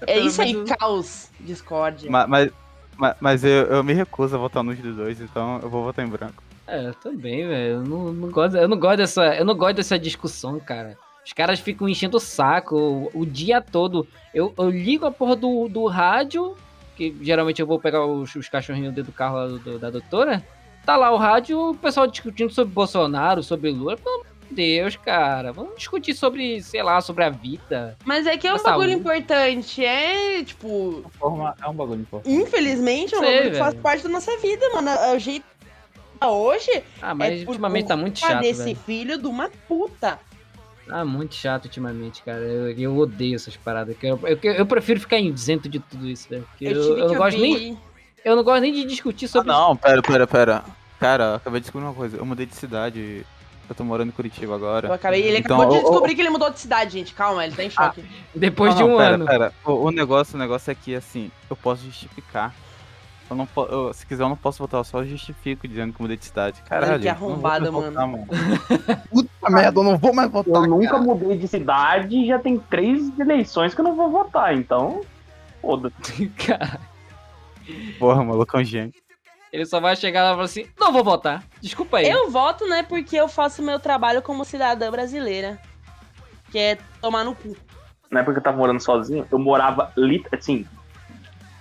É isso aí, caos, discórdia. Mas, mas, mas, mas eu, eu me recuso a votar nos dois, então eu vou votar em branco. É, eu também, velho. Eu não, não gosto, eu não gosto dessa, eu não gosto dessa discussão, cara. Os caras ficam enchendo o saco o, o dia todo. Eu, eu ligo a porra do, do rádio, que geralmente eu vou pegar os, os cachorrinhos dentro do carro lá do- da doutora. Tá lá o rádio, o pessoal discutindo sobre Bolsonaro, sobre Lula. Pelo de Deus, cara. Vamos discutir sobre, sei lá, sobre a vida. Mas é que é um bagulho saúde. importante. É, tipo, Forma é um bagulho importante. infelizmente, é um Sei, bagulho que faz parte da nossa vida, mano. O jeito hoje Ah, mas é ultimamente tá muito chato, desse velho. filho de uma puta. Tá muito chato ultimamente, cara. Eu, eu odeio essas paradas. Eu, eu, eu prefiro ficar isento de tudo isso, velho. Porque eu, eu não gosto nem, eu não gosto nem de discutir Ah, sobre não, pera, pera, pera. Cara, eu acabei de descobrir uma coisa. Eu mudei de cidade. Eu tô morando em Curitiba agora. Eu acabei, ele Então, acabou de descobrir que ele mudou de cidade, gente. Calma, ele tá em choque. depois Não, de um não, pera, ano. Pera. O, o negócio, o negócio é que, assim, eu posso justificar. Eu não eu- se quiser, eu não posso votar, eu só justifico dizendo que mudei de cidade. Caralho, que eu arrombado, mais votar, mano. <laughs> Puta merda, eu não vou mais votar. Eu nunca mudei de cidade e já tem três eleições que eu não vou votar, então. Foda-se. <laughs> Cara, Porra, maluco é um gênio. Ele só vai chegar lá e falar assim: não vou votar. Desculpa aí. Eu voto, né, porque eu faço meu trabalho como cidadã brasileira. Que é tomar no cu. Na época que eu tava morando sozinho, eu morava, lit assim,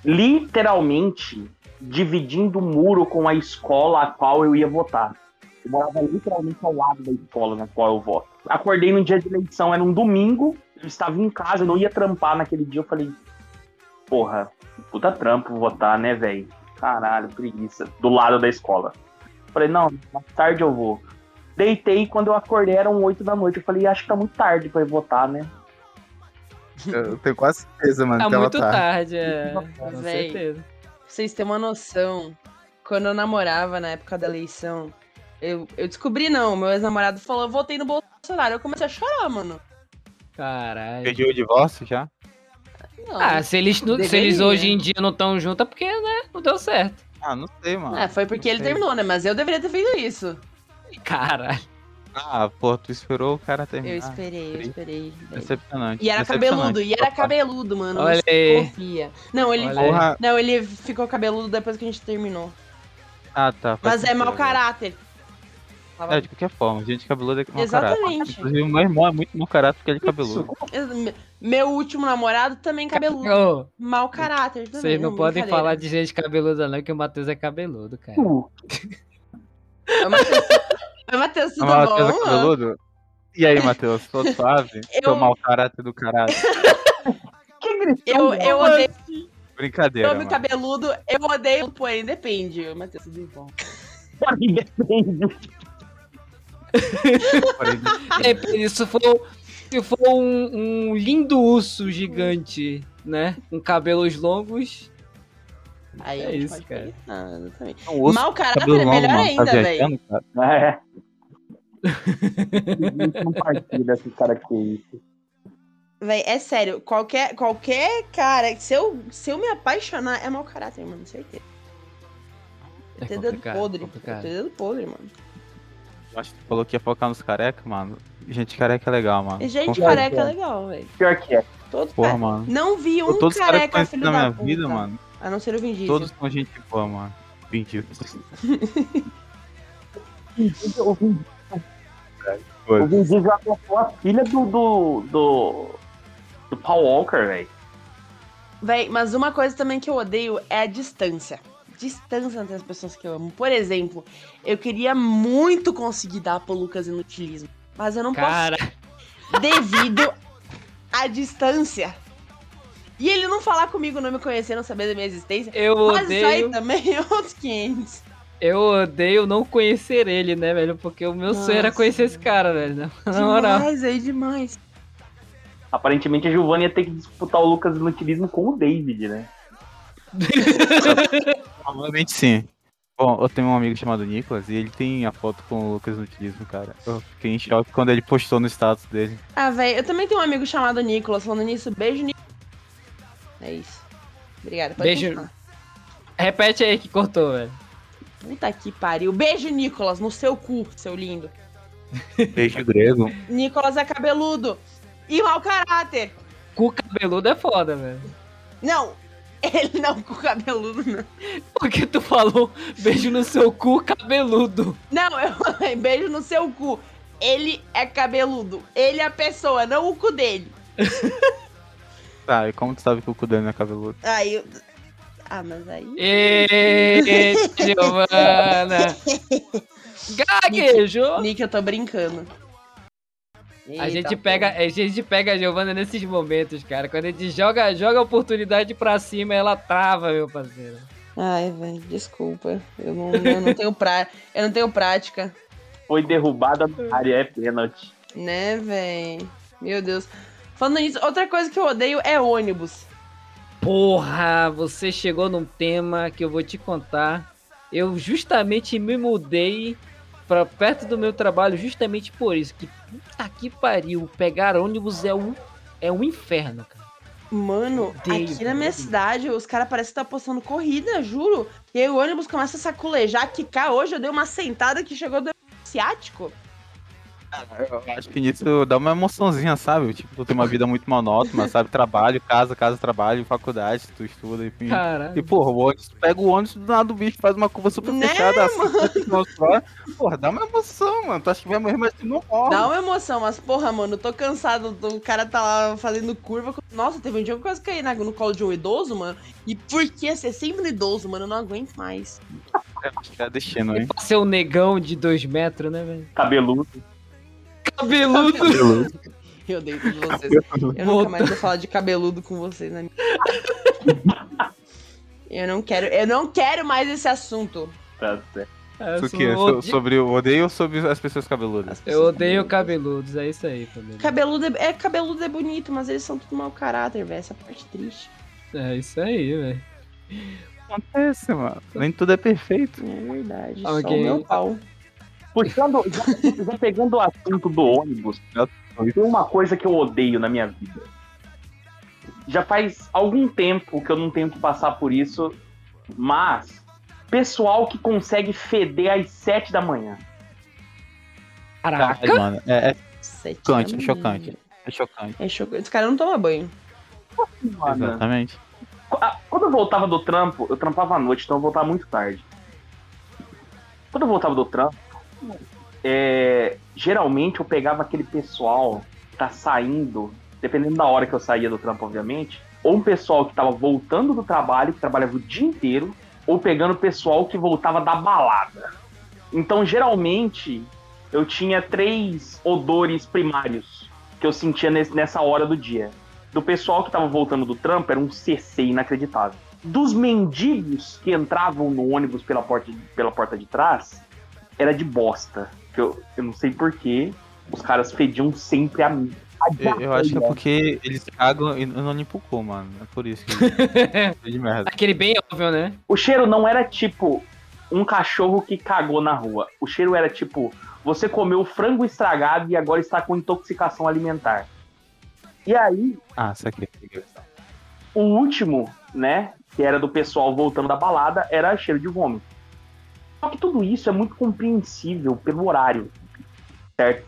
literalmente dividindo o muro com a escola a qual eu ia votar. Eu morava literalmente ao lado da escola na qual eu voto. Acordei no dia de eleição, era um domingo, eu estava em casa, eu não ia trampar naquele dia, eu falei, porra, puta trampo votar, né, velho? Caralho, preguiça. Do lado da escola. Falei, não, mais tarde eu vou. Deitei, quando eu acordei eram 8 da noite. Eu falei, acho que tá muito tarde pra eu votar, né? Eu tenho quase certeza, mano. Tá que ela muito tá. tarde, é. Com Véi. certeza. Pra vocês terem uma noção, quando eu namorava na época da eleição, eu, eu descobri não, meu ex-namorado falou, eu votei no Bolsonaro. Eu comecei a chorar, mano. Caralho. Pediu o divórcio já? Não. Ah, se eles, não- se eles Deveria. hoje em dia não estão juntos, é porque, né, não deu certo. Ah, não sei, mano. É, foi porque Não ele sei. terminou, né? Mas eu deveria ter feito isso. Caralho. Ah, pô, tu esperou o cara Eu terminar. esperei, eu esperei. Decepcionante. E era decepcionante, cabeludo, e era cabeludo, mano. Olha não aí. confia. Não, ele. Olha. Não, ele ficou cabeludo depois que a gente terminou. Ah, tá. Mas é mau velho. caráter. Tava- É, de qualquer forma, gente cabeluda é mau caráter. Exatamente. Inclusive, o meu irmão é muito mau caráter porque ele é cabeludo. Me- Meu último namorado também cabeludo. Ô, Mau caráter também. vocês não podem falar de gente cabeluda, não, que o Matheus é cabeludo, cara. Uh, Matheus. Oi, Matheus, tudo O Matheus é bom? cabeludo? E aí, Matheus? Tô suave? <laughs> Eu- Seu mau caráter do caralho. <laughs> que gritão, Eu, eu odeio Brincadeira, mano. cabeludo, eu odeio, porém depende. Matheus, tudo bom? Depende. Depende, se for, se for um, um lindo urso gigante, né? Com cabelos longos. Aí É isso, cara. pensar, exatamente. um osso, Mau caráter cabelo é longo, melhor mano. ainda, tá velho. É. <laughs> não partilha dessas características. Véi, é sério, qualquer, qualquer cara, se eu, se eu me apaixonar, é mau caráter, mano, certeza. Eu É dedo podre. Tenho dedo podre, mano. Eu acho que tu falou que ia focar nos careca, mano. Gente careca é legal, mano. E gente Confia. careca é legal, velho. Pior que é. Todos, Porra, é, mano. Não vi um Todos que careca conheci filho na da minha puta. vida, mano. A não ser o Vin Diesel. Todos são gente boa, mano. O Vin o Vin Diesel adotou a filha do, do, do, do Paul Walker, velho. Véi, mas uma coisa também que eu odeio é a distância. Distância entre as pessoas que eu amo. Por exemplo, eu queria muito conseguir dar pro Lucas inutilismo. Mas eu não Cara, posso devido à distância. E ele não falar comigo, não me conhecer, não saber da minha existência. eu Mas isso aí odeio. também é outros 500. Eu odeio não conhecer ele, né, velho? Porque o meu sonho era Nossa, conhecer esse cara, velho. né? <laughs> Na moral. Demais, aí, demais. Aparentemente a Giovanna ia ter que disputar o Lucas Inutilismo com o David, né? <laughs> Provavelmente sim. Bom, eu tenho um amigo chamado Nicolas e ele tem a foto com o Lucas no utilismo, cara. Eu fiquei em choque quando ele postou no status dele. Ah, velho, eu também tenho um amigo chamado Nicolas. Falando nisso, beijo, Nicolas. É isso. Obrigada. Pode Beijo. continuar. Repete aí que cortou, velho. Puta que pariu. Beijo, Nicolas, no seu cu, seu lindo. Beijo grego. Nicolas é cabeludo. E mau caráter. Cu cabeludo é foda, velho. Não, ele não com cabeludo, não. Porque tu falou beijo no seu cu cabeludo. Não, eu falei beijo no seu cu. Ele é cabeludo. Ele é a pessoa, não o cu dele. <laughs> Tá, e como tu sabe que o cu dele não é cabeludo? Aí eu... Ah, mas aí... Ê, Giovana! <laughs> Gaguejou! Nick, eu tô brincando. A gente Eita, pega, a gente pega a Giovana nesses momentos, cara. Quando a gente joga, joga a oportunidade pra cima, ela trava, meu parceiro. Ai, velho, desculpa. Eu não, eu não tenho pra... eu não tenho prática, Foi derrubada na área, é pênalti. né, velho? Meu Deus. Falando nisso, outra coisa que eu odeio é ônibus. Porra, você chegou num tema que eu vou te contar. Eu justamente me mudei pra perto do meu trabalho justamente por isso. Que puta que pariu. Pegar ônibus é um, é um inferno, cara. Mano, Odeio, aqui na minha odeio. cidade, os caras parecem que tá postando corrida, juro. E aí o ônibus começa a saculejar, quicar. Hoje eu dei uma sentada que chegou do ciático. Eu acho que nisso dá uma emoçãozinha, sabe? Tipo, tu tem uma vida muito monótona, sabe? Trabalho, casa, casa, trabalho, faculdade, tu estuda, enfim. Caralho. E, porra, o ônibus, tu pega o ônibus do nada do bicho, faz uma curva super Né, fechada, assim? Porra, dá uma emoção, mano. Tu acha que vai morrer, mas tu não morre. Dá uma emoção, mas porra, mano, eu tô cansado. do- O cara tá lá fazendo curva. Nossa, teve um dia que eu quase caí na- no colo de um idoso, mano. E por que ser sempre no idoso, mano? Eu não aguento mais. Acho que é destino, hein? Ser um negão de dois metros, né, velho? Cabeludo. Cabeludo. Eu odeio todos vocês. Eu nunca mais vou falar de cabeludo com vocês na minha. Eu não quero, eu não quero mais esse assunto. Tá certo. É, Isso sou- o quê? So- ode- sobre o odeio ou sobre as pessoas cabeludas? As pessoas Eu odeio cabeludas. cabeludos, é isso aí, família. Cabeludo é, é cabeludo é bonito, mas eles são tudo mau caráter, velho. Essa parte triste. É isso aí, velho. Acontece, mano. Nem tudo é perfeito. É verdade. Só Ok. o meu pau. Puxando, já, já pegando o assunto do ônibus, tem uma coisa que eu odeio na minha vida. Já faz algum tempo que eu não tenho que passar por isso, mas pessoal que consegue feder às 7 da manhã. Caraca. Mano. É, é Sete chocante, é chocante. É chocante. É chocante. Esse cara não toma banho. Mano, Exatamente. Quando eu voltava do trampo, eu trampava à noite, então eu voltava muito tarde. Quando eu voltava do trampo, é, geralmente eu pegava aquele pessoal que tá saindo, dependendo da hora que eu saía do trampo, obviamente, ou um pessoal que tava voltando do trabalho, que trabalhava o dia inteiro, ou pegando o pessoal que voltava da balada. Então, geralmente, eu tinha três odores primários que eu sentia nessa hora do dia do pessoal que tava voltando do trampo era um CC inacreditável. Dos mendigos que entravam no ônibus pela porta pela porta de trás, era de bosta. Que eu, eu não sei porquê, os caras fediam sempre a mim. Eu, eu acho que é porque eles cagam e não limpam o cu, mano. É por isso que <laughs> é de merda. Aquele bem óbvio, né? O cheiro não era tipo um cachorro que cagou na rua. O cheiro era tipo, você comeu frango estragado e agora está com intoxicação alimentar. E aí, Ah, isso aqui. O último, né, que era do pessoal voltando da balada, era cheiro de vômito. Só que tudo isso é muito compreensível pelo horário, certo?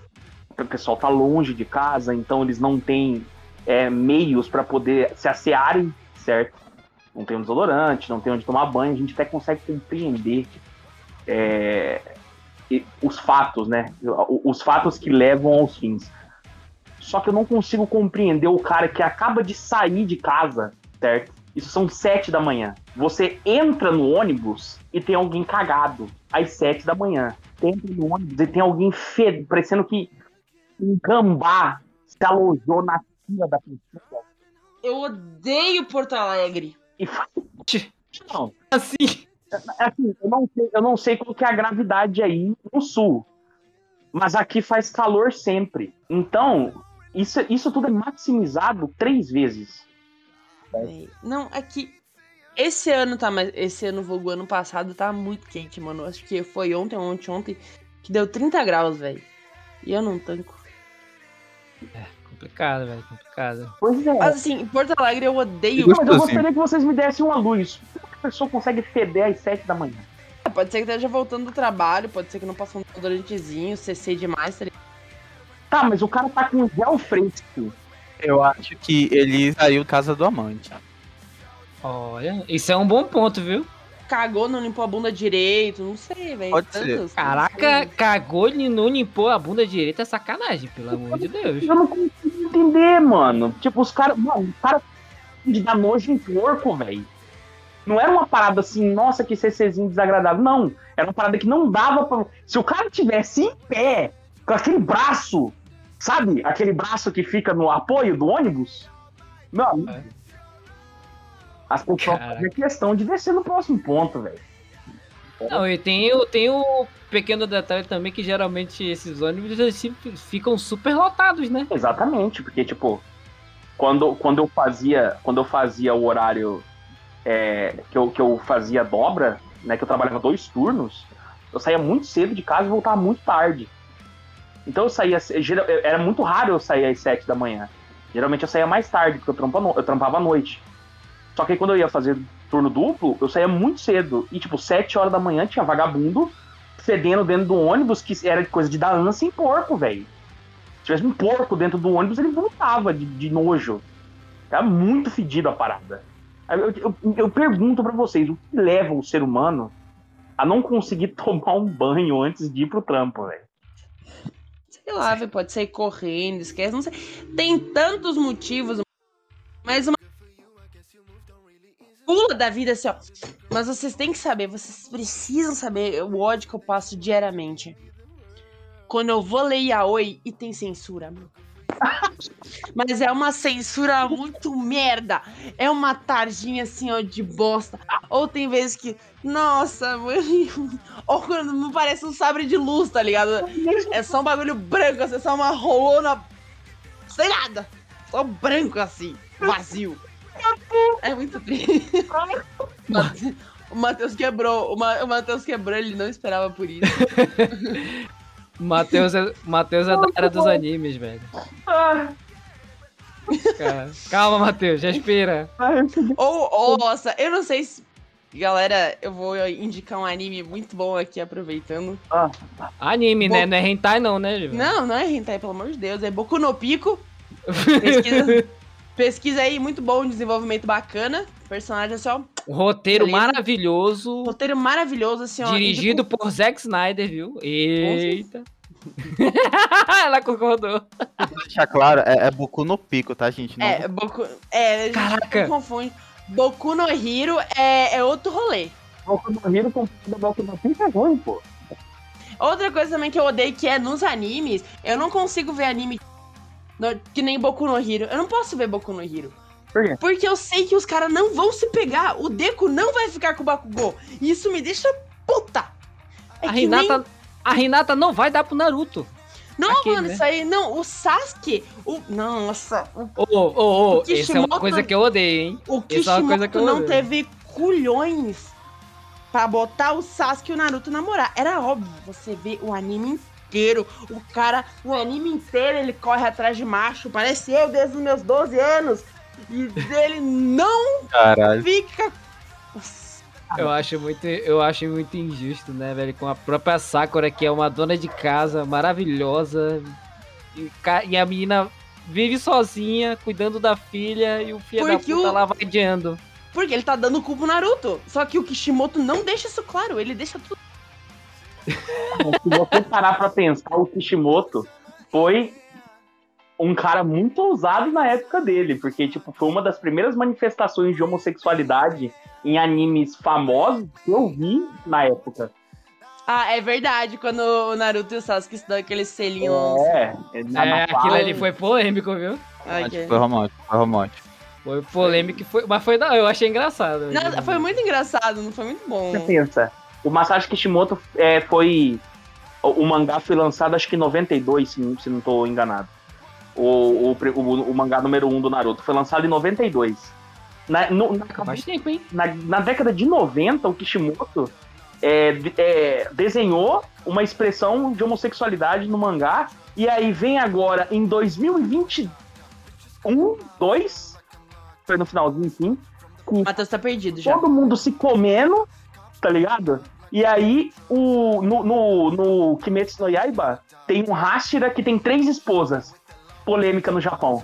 O pessoal tá longe de casa, então eles não têm é, meios para poder se assearem, certo? Não tem um desodorante, não tem onde tomar banho, a gente até consegue compreender é, os fatos, né? Os fatos que levam aos fins. Só que eu não consigo compreender o cara que acaba de sair de casa, certo? Isso são sete da manhã. Você entra no ônibus e tem alguém cagado às sete da manhã. Entra no ônibus e tem alguém fed... parecendo que um gambá se alojou na fila da pessoa. Eu odeio Porto Alegre. E. Não, Assim. assim, eu não sei, eu não sei qual que é a gravidade aí no sul. Mas aqui faz calor sempre. Então, isso, isso tudo é maximizado três vezes. Não, é que esse ano tá mais. Esse ano, vulgo ano passado, tá muito quente, mano. Acho que foi ontem, ontem, ontem, que deu 30 graus, velho. E eu não tanco. Complicado, velho. Complicado. Pois é. Mas assim, em Porto Alegre eu odeio. Mas eu Gostosinho. gostaria que vocês me dessem uma luz. Como que a pessoa consegue feder às sete da manhã? Pode ser que esteja voltando do trabalho, pode ser que não passou um desodorantezinho, CC demais, tá ligado? Tá, mas o cara tá com gel fresco. Eu acho que ele saiu casa do amante. Olha, isso é um bom ponto, viu? Cagou, não limpou a bunda direito, não sei, velho. Pode ser. Tantas- Caraca, cagou e não limpou a bunda direita, é sacanagem, pelo amor de Deus. Eu não consigo entender, mano. Tipo, os caras. Mano, os caras de dar nojo em porco, velho. Não era uma parada assim, nossa, que CCzinho desagradável. Não. Era uma parada que não dava pra. Se o cara tivesse em pé, com aquele braço, sabe? Aquele braço que fica no apoio do ônibus. Meu amigo. É. As pessoas fazem questão de descer no próximo ponto, velho. Não, e tem, o- tem o pequeno detalhe também que geralmente esses ônibus eles ficam super lotados, né? Exatamente, porque tipo, quando, quando eu fazia, quando eu fazia o horário é, que, eu, que eu fazia dobra, né, que eu trabalhava dois turnos, eu saía muito cedo de casa e voltava muito tarde. Então eu saía, era muito raro eu sair às sete da manhã. Geralmente eu saía mais tarde, porque eu, trampa eu trampava à noite. Só que quando eu ia fazer turno duplo, eu saía muito cedo. E tipo, sete horas da manhã tinha vagabundo fedendo dentro do ônibus, que era coisa de dar ânsia em porco, velho. Se tivesse um porco dentro do ônibus, ele vomitava de, de nojo. Era muito fedido a parada. Eu, eu- eu pergunto pra vocês, o que leva o ser humano a não conseguir <laughs> tomar um banho antes de ir pro trampo, velho? Sei lá, velho, pode sair correndo, esquece, não sei. Tem tantos motivos, mas uma pula da vida assim, ó. Mas vocês têm que saber, vocês precisam saber o ódio que eu passo diariamente. Quando eu vou ler Yaoi e tem censura, mano. <laughs> Mas é uma censura muito merda. É uma tarjinha assim, ó, de bosta. Ou tem vezes que, nossa, mano. <laughs> Ou quando não parece um sabre de luz, tá ligado? É só um bagulho branco, assim, só uma rolona. Sem nada. Só branco assim, vazio. É muito triste. O Matheus quebrou. O Ma- o Matheus quebrou, ele não esperava por isso. <laughs> Matheus é, Matheus é da área dos animes, velho. Ah, Cara, Calma, Matheus, respira. Ou, ou, nossa, eu não sei se. Galera, eu vou indicar um anime muito bom aqui, aproveitando. Anime, né? Não é hentai não, né, Gil? Não, não é hentai, pelo amor de Deus. É Boku no Pico. <laughs> Pesquisa, pesquisa aí, muito bom, desenvolvimento bacana. Personagem assim, ó. Roteiro Beleza. maravilhoso, Roteiro maravilhoso, assim, ó. dirigido por Zack Snyder, viu? Eita. <laughs> Ela concordou. Pra deixar claro, é, é Boku no Pico, tá, gente? Não É, Boku. É, a gente Caraca. não confunde. Boku no Hero é, é outro rolê. Boku no Hero com Boku no Pico é ruim, pô. Outra coisa também que eu odeio que é nos animes, eu não consigo ver anime que nem Boku no Hero. Eu não posso ver Boku no Hero. Por quê? Porque eu sei que os caras não vão se pegar. O Deku não vai ficar com o Bakugou. E isso me deixa puta. É a que nem- Renata, a Renata não vai dar pro Naruto. Não, aquele, mano, né? isso aí. Não, o Sasuke. O... Nossa, o, Ô, ô, ô, O essa é uma coisa que eu odeio, hein? o Isso é uma coisa Kishimoto que eu não odeio. teve culhões pra botar o Sasuke e o Naruto namorar. Era óbvio. Você vê o anime inteiro. O cara, o anime inteiro, ele corre atrás de macho. Parece eu desde os meus 12 anos. E ele não Caralho. fica. Eu acho muito, eu acho muito injusto, né, velho? Com a própria Sakura, que é uma dona de casa maravilhosa. E, e a menina vive sozinha, cuidando da filha, e o filho da Porque puta o- lá vadiando. Porque ele tá dando culpa pro Naruto. Só que o Kishimoto não deixa isso claro. Ele deixa tudo. Se você parar pra pensar, o Kishimoto foi um cara muito ousado na época dele, porque tipo, foi uma das primeiras manifestações de homossexualidade em animes famosos que eu vi na época. Ah, é verdade. Quando o Naruto e o Sasuke se dão aquele selinho. É, na- É, na aquilo ali foi polêmico, viu? Ok. Foi romântico, foi romântico. Foi polêmico, e foi, mas foi da, eu achei engraçado. Não, foi muito engraçado, não foi muito bom. Você pensa, o Masashi Kishimoto é, foi. O, o mangá foi lançado acho que em 92, se, se não tô enganado. O, o, o- o mangá número 1 um do Naruto foi lançado em 92. Na, no- na, Faz tempo, hein? na, na década de 90, o Kishimoto é, é, desenhou uma expressão de homossexualidade no mangá. E aí vem agora, em 2021, 2, foi no finalzinho, sim, O Matheus tá perdido já. todo mundo se comendo, tá ligado? E aí, o, no, no, no Kimetsu no Yaiba, tem um Hashira que tem três esposas. Polêmica no Japão.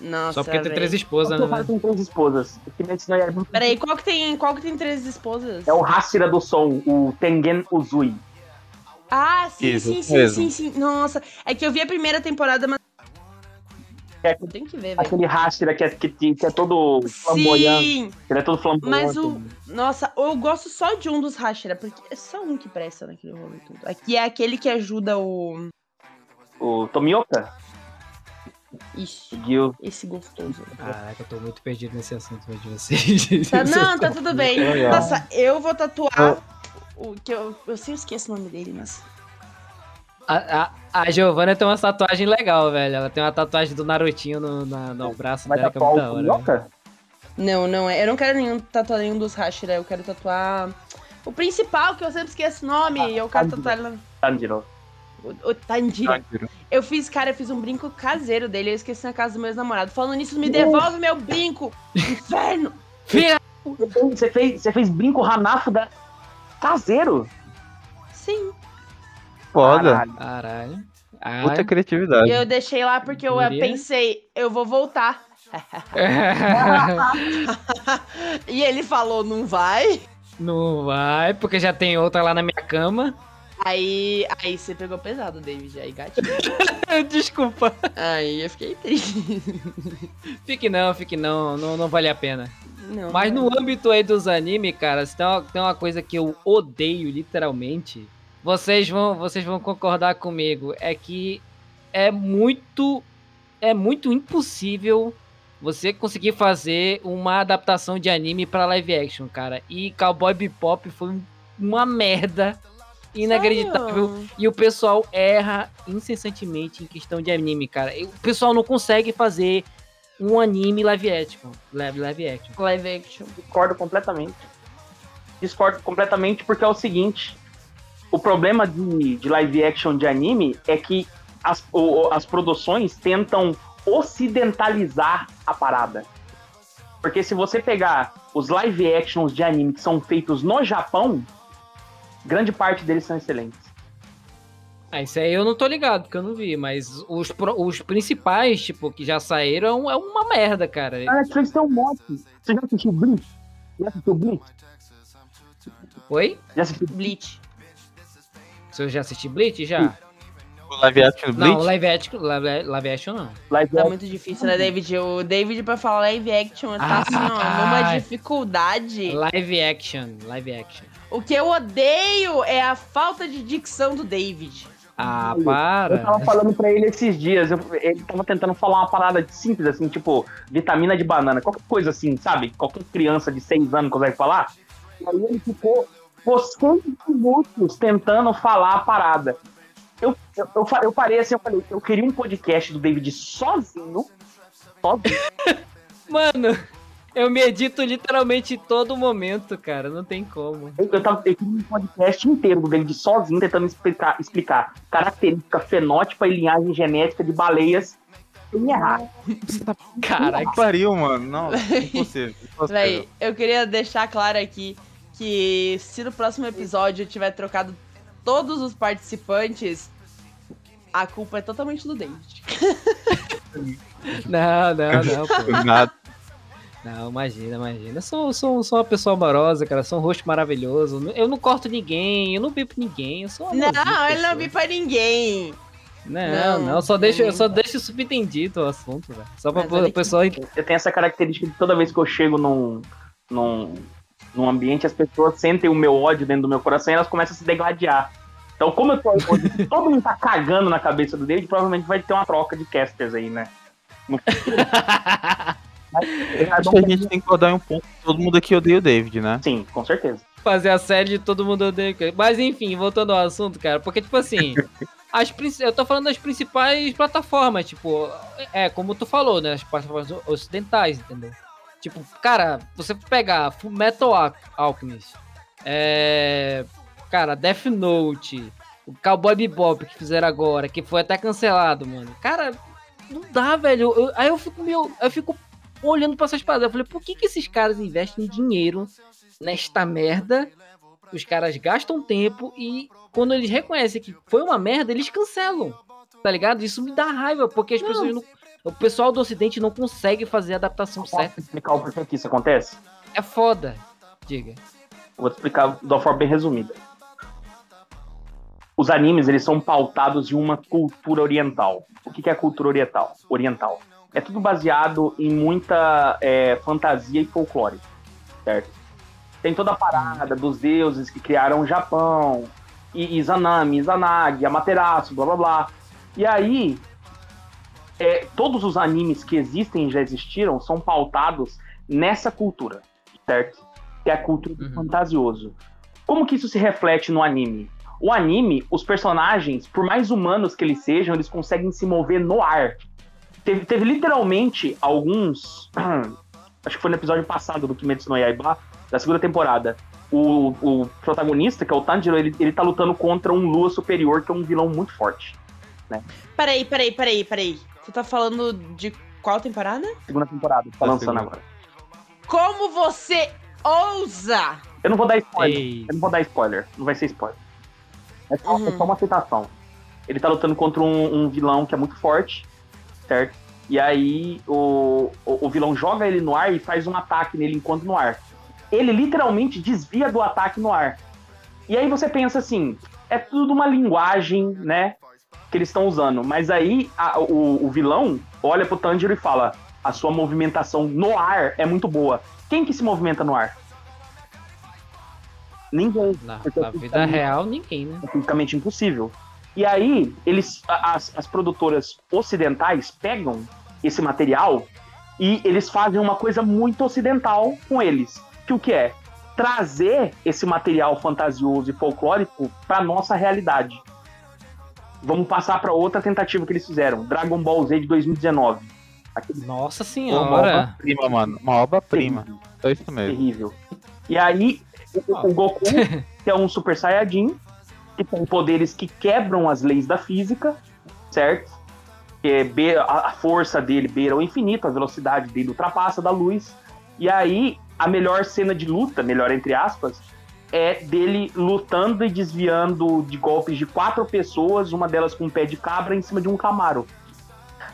Nossa, Só porque tem velho. três esposas, né? tem três esposas? O Kimetsu no Yaiba Peraí, qual que tem, qual que tem três esposas? é o Hashira do som, o Tengen Uzui. Ah, sim, Isso, sim, sim, sim, sim. Nossa, é que eu vi a primeira temporada, mas. É. Eu tenho que ver, velho. Aquele Hashira que é, que, que é todo flamboyante. Sim, Ele é todo flamboyante. mas o. Nossa, eu gosto só de um dos Hashira, porque é só um que presta naquele rolê tudo. Aqui é aquele que ajuda o. O Tomioka, Ixi, Gil. esse gostoso. Caraca, eu tô muito perdido nesse assunto de <laughs> vocês. Tá, não, tá tudo bem. Nossa, eu vou tatuar. O que eu, eu sempre esqueço o nome dele, mas. A, a, a Giovanna tem uma tatuagem legal, velho. Ela tem uma tatuagem do Narutinho no, na- no braço Vai dela, que é muito da hora. Não, não é. Eu não quero nenhum tatuar nenhum dos Hashira, eu quero tatuar. O principal, que eu sempre esqueço o nome, e eu quero Tanjiro. tatuar Tanjiro. o, o Tanjiro. Eu fiz, cara, eu fiz um brinco caseiro dele, eu esqueci na casa do meu ex-namorado. Falando nisso, me devolve meu brinco! Inferno! Filha! Você fez- Você fez, você fez brinco Hanafuda caseiro? Sim. Foda. Caralho. Caralho. Puta criatividade. Eu deixei lá porque eu pensei, eu vou voltar. <laughs> e ele falou, não vai? Não vai, porque já tem outra lá na minha cama. Aí, aí você pegou pesado, David. Aí, gatinho. <laughs> Desculpa. aí eu fiquei triste. Fique não, fique não, não, não vale a pena. Não, Mas não. no âmbito aí dos animes, cara, tem uma, tem uma coisa que eu odeio, literalmente, vocês vão, vocês vão concordar comigo, é que é muito, é muito impossível você conseguir fazer uma adaptação de anime pra live action, cara. E Cowboy Bebop foi um- uma merda inacreditável. Sério? E o pessoal erra incessantemente em questão de anime, cara. E O pessoal não consegue fazer um anime live action. Live, live action. Live action. Discordo completamente. Discordo completamente porque é o seguinte: o problema de, de live action de anime é que as, o- as produções tentam ocidentalizar a parada. Porque se você pegar os live actions de anime que são feitos no Japão, grande parte deles são excelentes. Ah, isso aí eu não tô ligado, porque eu não vi, mas os, os principais, tipo, que já saíram, é uma merda, cara. A Netflix tem um monte. Você já assistiu Bleach? Já assistiu Bleach? Oi? Já assistiu Bleach. Se eu já assisti Bleach, já? O live action do Não, Bleach? live action, live, live action não. live Tá muito difícil, né, David? O David, pra falar live action, tá assim, ó, numa Ai. dificuldade. Live action, live action. O que eu odeio é a falta de dicção do David. Ah, Eu para. tava falando pra ele esses dias, eu- ele tava tentando falar uma parada simples, assim, tipo, vitamina de banana, qualquer coisa assim, sabe? Qualquer criança de 6 anos consegue falar. E aí ele ficou por 100 minutos tentando falar a parada. Eu, eu, eu, eu parei assim, eu falei, eu queria um podcast do David sozinho, sozinho, <laughs> Mano, eu medito literalmente todo momento, cara. Não tem como. eu, eu, tava, eu queria um podcast inteiro do David sozinho, tentando explicar, explicar característica fenótipa e linhagem genética de baleias sem errar. Caraca. Que pariu, mano. Não, impossível. impossível. Véi, eu queria deixar claro aqui que se no próximo episódio eu tiver trocado todos os participantes, a culpa é totalmente do David. <laughs> Não, não, não, pô. Nada. Não, imagina, imagina. Eu sou, sou, sou uma pessoa amorosa, cara. Sou um rosto maravilhoso. Eu não corto ninguém, eu não bipo ninguém. Eu sou uma Não, ele não pra ninguém. Não, Não, não, só deixa, eu só deixo subentendido o assunto, velho. Só pra o que- pessoal. Eu tenho essa característica de toda vez que eu chego num, num, num ambiente, as pessoas sentem o meu ódio dentro do meu coração e elas começam a se degladiar. Então, como eu tô <laughs> todo mundo tá cagando na cabeça do David, provavelmente vai ter uma troca de casters aí, né? No futuro. <laughs> Mas, Acho que a gente tem que rodar em um ponto. Todo mundo aqui odeia o David, né? Sim, com certeza. fazer a série de todo mundo odeia. Mas enfim, voltando ao assunto, cara, porque, tipo assim, <laughs> as, eu tô falando das principais plataformas, tipo, é como tu falou, né? As plataformas ocidentais, entendeu? Tipo, cara, você pegar Full Metal Al- Alchemist, é. Cara, Death Note, o Cowboy Bebop que fizeram agora, que foi até cancelado, mano. Cara, não dá, velho. Eu- aí eu fico meio. Eu fico olhando pra essas paradas. Eu falei, por que, que esses caras investem dinheiro nesta merda? Os caras gastam tempo e quando eles reconhecem que foi uma merda, eles cancelam. Tá ligado? Isso me dá raiva, porque as Não. pessoas não. O pessoal do ocidente não consegue fazer a adaptação Posso certa. explicar o porquê que isso acontece? É foda. Diga. Vou explicar de uma forma bem resumida. Os animes, eles são pautados em uma cultura oriental. O que que é a cultura oriental? Oriental. É tudo baseado em muita é, fantasia e folclore, certo? Tem toda a parada dos deuses que criaram o Japão, e Izanami, Izanagi, Amaterasu, blá blá blá. E aí, é, todos os animes que existem e já existiram são pautados nessa cultura, certo? Que é a cultura do Uhum. fantasioso. Como que isso se reflete no anime? O anime, os personagens, por mais humanos que eles sejam, eles conseguem se mover no ar. Teve, teve literalmente alguns. <clears throat> Acho que foi no episódio passado do Kimetsu no Yaiba, da segunda temporada. O, o protagonista, que é o Tanjiro, ele, ele tá lutando contra um Lua Superior, que é um vilão muito forte. Peraí, peraí, peraí, peraí. Você tá falando de qual temporada? Segunda temporada, tá lançando agora. Como você ousa? Eu não vou dar spoiler. Ei. Eu não vou dar spoiler, não vai ser spoiler. É só, Uhum. é só uma citação. Ele tá lutando contra um, um vilão que é muito forte, certo? E aí o, o, o vilão joga ele no ar e faz um ataque nele enquanto no ar. Ele literalmente desvia do ataque no ar. E aí você pensa assim, é tudo uma linguagem, né? Que eles estão usando. Mas aí a- o, o vilão olha pro Tanjiro e fala: a sua movimentação no ar é muito boa. Quem que se movimenta no ar? Ninguém Na, na vida real, ninguém, né? é fisicamente impossível. E aí, eles, as, as produtoras ocidentais pegam esse material e eles fazem uma coisa muito ocidental com eles. Que o que é? Trazer esse material fantasioso e folclórico para nossa realidade. Vamos passar para outra tentativa que eles fizeram, Dragon Ball Z de 2019. Aquele Nossa Uma senhora. obra-prima, mano. Uma obra-prima. Só isso mesmo. terrível. E aí, o, o Goku, <laughs> que é um Super Saiyajin, que tem poderes que quebram as leis da física, certo? Que é a força dele beira o infinito, a velocidade dele ultrapassa da luz. E aí, a melhor cena de luta, melhor entre aspas, é dele lutando e desviando de golpes de quatro pessoas, uma delas com um pé de cabra, em cima de um Camaro.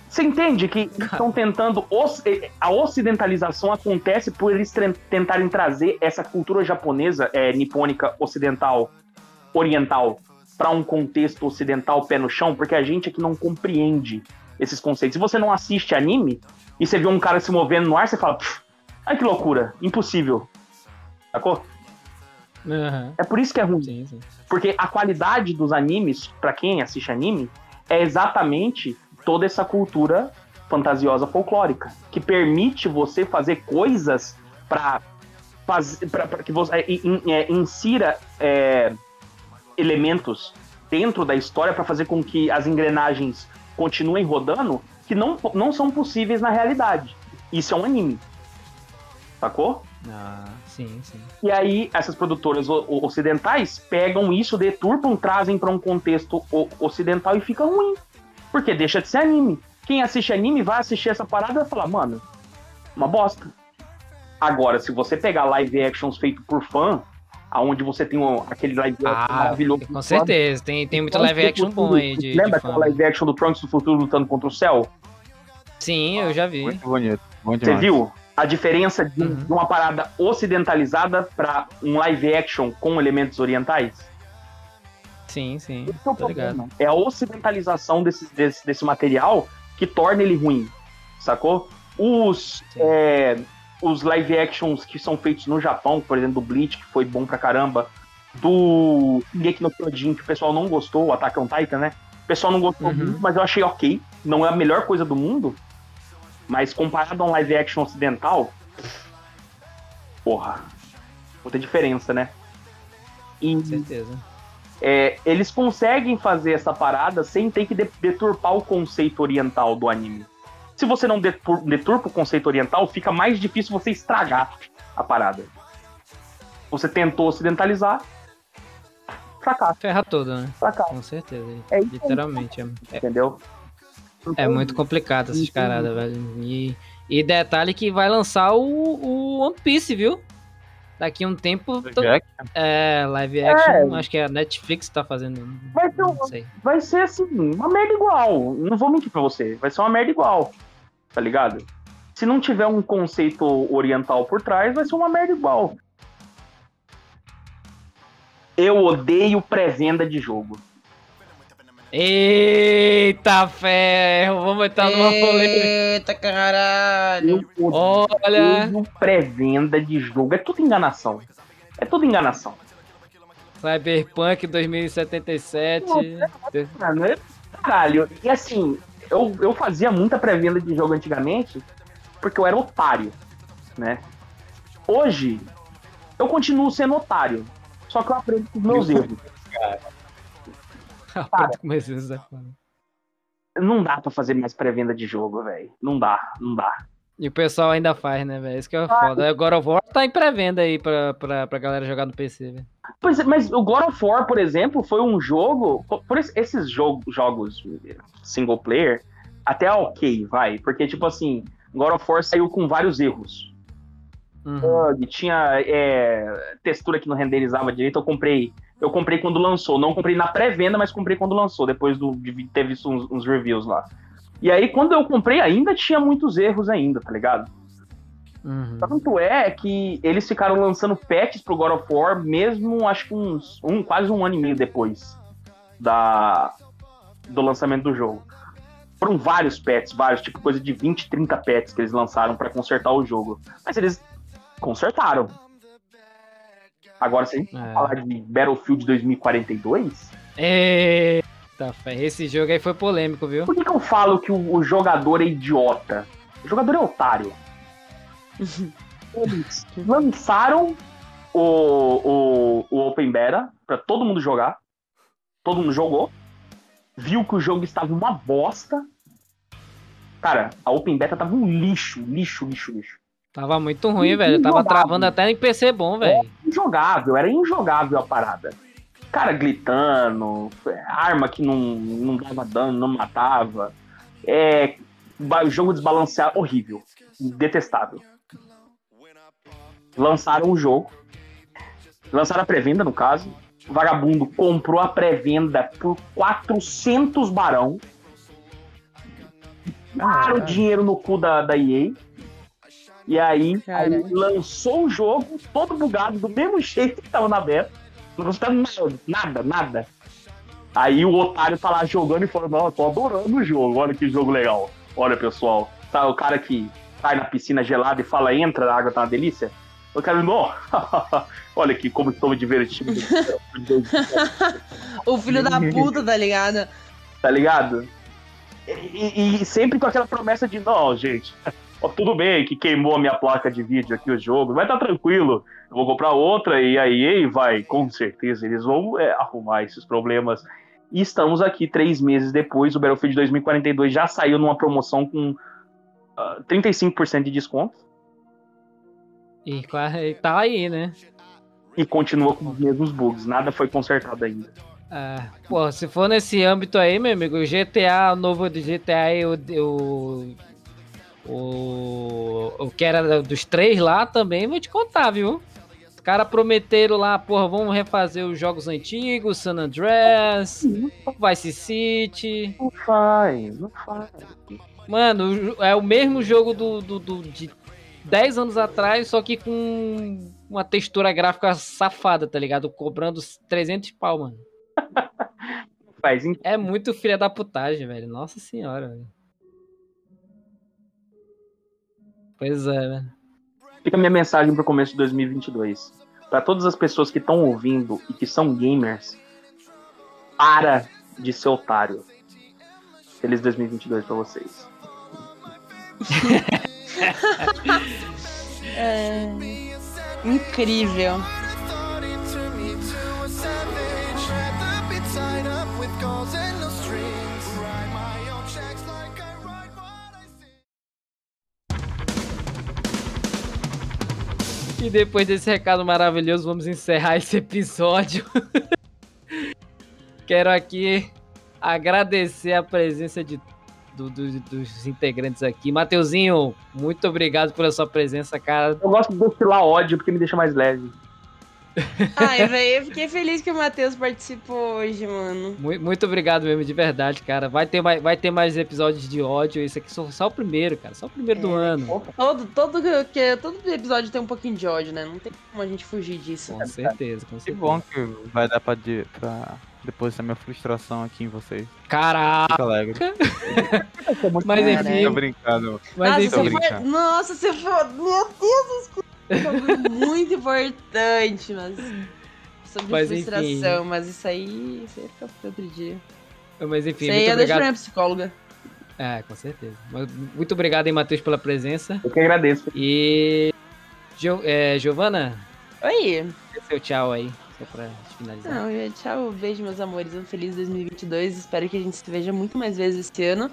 Você entende que estão tentando. A ocidentalização acontece por eles tentarem trazer essa cultura japonesa, é, nipônica, ocidental, oriental, para um contexto ocidental pé no chão, porque a gente aqui não compreende esses conceitos. Se você não assiste anime e você vê um cara se movendo no ar, você fala, "Pff, ai que loucura, impossível. Sacou? Aham, É por isso que é ruim. Sim, sim. Porque a qualidade dos animes, pra quem assiste anime, é exatamente toda essa cultura fantasiosa folclórica, que permite você fazer coisas para que você é, é, insira é, elementos dentro da história pra fazer com que as engrenagens continuem rodando que não, não são possíveis na realidade. Isso é um anime. Sacou? Ah, sim, sim. E aí, essas produtoras ocidentais pegam isso, deturpam, trazem para um contexto ocidental e fica ruim. Porque deixa de ser anime. Quem assiste anime vai assistir essa parada e vai falar, mano, uma bosta. Agora, se você pegar live actions feito por fã, aonde você tem um- aquele live action Ah, maravilhoso. com certeza. Tem, tem muito live do action Futuro. bom aí de. de Lembra fã. aquela live action do Trunks do Futuro lutando contra o céu? Sim, eu já vi. Muito bonito. Bom Você demais. viu a diferença de, Uhum. de uma parada ocidentalizada pra um live action com elementos orientais? Sim, sim. Esse é o ligado. problema. É a ocidentalização desse, desse, desse material que torna ele ruim, sacou? Os, é, os live actions que são feitos no Japão, por exemplo, do Bleach, que foi bom pra caramba, do Shingeki no Kyojin, que o pessoal não gostou, o Attack on Titan, né? O pessoal não gostou Uhum. muito, mas eu achei ok. Não é a melhor coisa do mundo, mas comparado a um live action ocidental, porra, muita diferença, né? E, Com certeza. é, eles conseguem fazer essa parada sem ter que de- deturpar o conceito oriental do anime. Se você não detur- deturpa o conceito oriental, fica mais difícil você estragar a parada. Você tentou ocidentalizar, fracasso, Ferra toda, né? fracasso, Com certeza. É. Literalmente. É, é- entendeu? É muito complicado essas caradas, velho. E, e detalhe que vai lançar o, o One Piece, viu? Daqui a um tempo. Jack, É, live action. Acho que a Netflix tá fazendo. Vai um- sei. vai ser assim, uma merda igual. Não vou mentir pra você, vai ser uma merda igual. Tá ligado? Se não tiver um conceito oriental por trás, vai ser uma merda igual. Eu odeio pré-venda de jogo. Eita ferro! Vamos entrar numa polêmica. Eita caralho. Olha, pré-venda de jogo. É tudo enganação. É tudo enganação. Cyberpunk 2077. Mano, é- caralho. E assim, eu, eu fazia muita pré-venda de jogo antigamente porque eu era otário, né? Hoje, eu continuo sendo otário. Só que eu aprendo com os meus <laughs> erros. Rapaz, usar. Não dá pra fazer mais pré-venda de jogo, velho. Não dá, não dá. E o pessoal ainda faz, né, velho? Isso que é foda. Agora o War tá em pré-venda aí pra, pra, pra galera jogar no PC, velho. Pois é, mas o God of War, por exemplo, foi um jogo. Por esse- esses jogo, jogos single player, até ok, vai. Porque, tipo assim, God of War saiu com vários erros. Uhum. bug, tinha é, textura que não renderizava direito. Eu comprei. Eu comprei quando lançou. Não comprei na pré-venda, mas comprei quando lançou, depois do, de ter visto uns, uns reviews lá. E aí, quando eu comprei, ainda tinha muitos erros ainda, tá ligado? Uhum. Tanto é que eles ficaram lançando patches pro God of War, mesmo acho que uns um, quase um ano e meio depois da, do lançamento do jogo. Foram vários patches, vários, tipo coisa de 20, 30 patches que eles lançaram pra consertar o jogo. Mas eles consertaram. Agora, se a gente É. falar de Battlefield 2042, Eita, ferro. Esse jogo aí foi polêmico, viu? por que, que eu falo que o, o jogador é idiota? O jogador é otário. <laughs> Eles lançaram o, o, o Open Beta pra todo mundo jogar. Todo mundo jogou. Viu que o jogo estava uma bosta. Cara, a Open Beta tava um lixo, lixo, lixo, lixo. Tava muito ruim, velho. Tava Injogável. travando até em PC bom, velho. Injogável, era injogável a parada. Cara glitando, arma que não, não dava dano, não matava. É, jogo desbalanceado, horrível. Detestável. Lançaram o jogo. Lançaram a pré-venda, no caso. O vagabundo comprou a pré-venda por 400 barão. Cara, o dinheiro no cu da, da EA. E aí, aí lançou o jogo todo bugado, do mesmo jeito que tava na beta. Não gostava nada, nada. Aí o otário tá lá jogando e falando, não, eu tô adorando o jogo, olha que jogo legal. Olha, pessoal, tá o cara que cai na piscina gelada e fala, entra, a água tá uma delícia. O cara, não, <laughs> olha aqui como estou me divertindo. <laughs> O filho da puta, tá ligado? tá ligado? E, e- e sempre com aquela promessa de, não, gente, ó, tudo bem que queimou a minha placa de vídeo aqui o jogo, vai tá tranquilo, eu vou comprar outra e a EA vai, com certeza, eles vão é, arrumar esses problemas. E estamos aqui três meses depois, o Battlefield 2042 já saiu numa promoção com ah, 35% de desconto E, tá aí, né? e continua com os mesmos bugs, nada foi consertado ainda. Ah, pô, se for nesse âmbito aí, meu amigo, o GTA, o novo do GTA aí, o, o, o, o que era dos três lá também, vou te contar, viu? cara prometeram lá, porra, vamos refazer os jogos antigos, San Andreas, Vice City. Não faz, não faz. Mano, é o mesmo jogo do, do, do- de 10 anos atrás, só que com uma textura gráfica safada, tá ligado? Cobrando 300 pau, mano. <laughs> Faz É muito filha da putagem, velho. Nossa senhora, velho. Pois é, velho. Fica a minha mensagem pro começo de 2022. Pra todas as pessoas que estão ouvindo e que são gamers, para de ser otário. Feliz 2022 pra vocês. <laughs> É... Incrível. E depois desse recado maravilhoso, vamos encerrar esse episódio. <laughs> Quero aqui agradecer a presença de, do- do- dos integrantes aqui. Mateuzinho, muito obrigado pela sua presença, cara. Eu gosto de destilar ódio porque me deixa mais leve. Ai, velho, eu fiquei feliz que o Matheus participou hoje, mano. Mu- Muito obrigado mesmo, de verdade, cara. Vai ter mais, vai ter mais episódios de ódio. Esse aqui só, só o primeiro, cara. Só o primeiro do É, ano. Todo, todo, que, todo episódio tem um pouquinho de ódio, né? Não tem como a gente fugir disso. Com certeza, com Que certeza. bom que vai dar pra, de- pra depositar minha frustração aqui em vocês. Caraca, Fico alegre. <laughs> mas Cara, enfim, Tô brincando. mas Nossa, enfim. Tô você foi... brincando. Nossa, você foi... Meu Deus, muito importante, mas... Sobre Mas enfim. frustração, mas isso aí... Isso aí fica pra outro dia. Mas enfim, Isso aí deixo pra obrigado. minha psicóloga. É, com certeza. Mas Muito obrigado aí, Matheus, pela presença. Eu que agradeço. E. Gio, é, Giovana, Oi. dê seu tchau aí, só pra finalizar. Não, eu- tchau, beijo, meus amores. Um feliz 2022. Espero que a gente se veja muito mais vezes esse ano.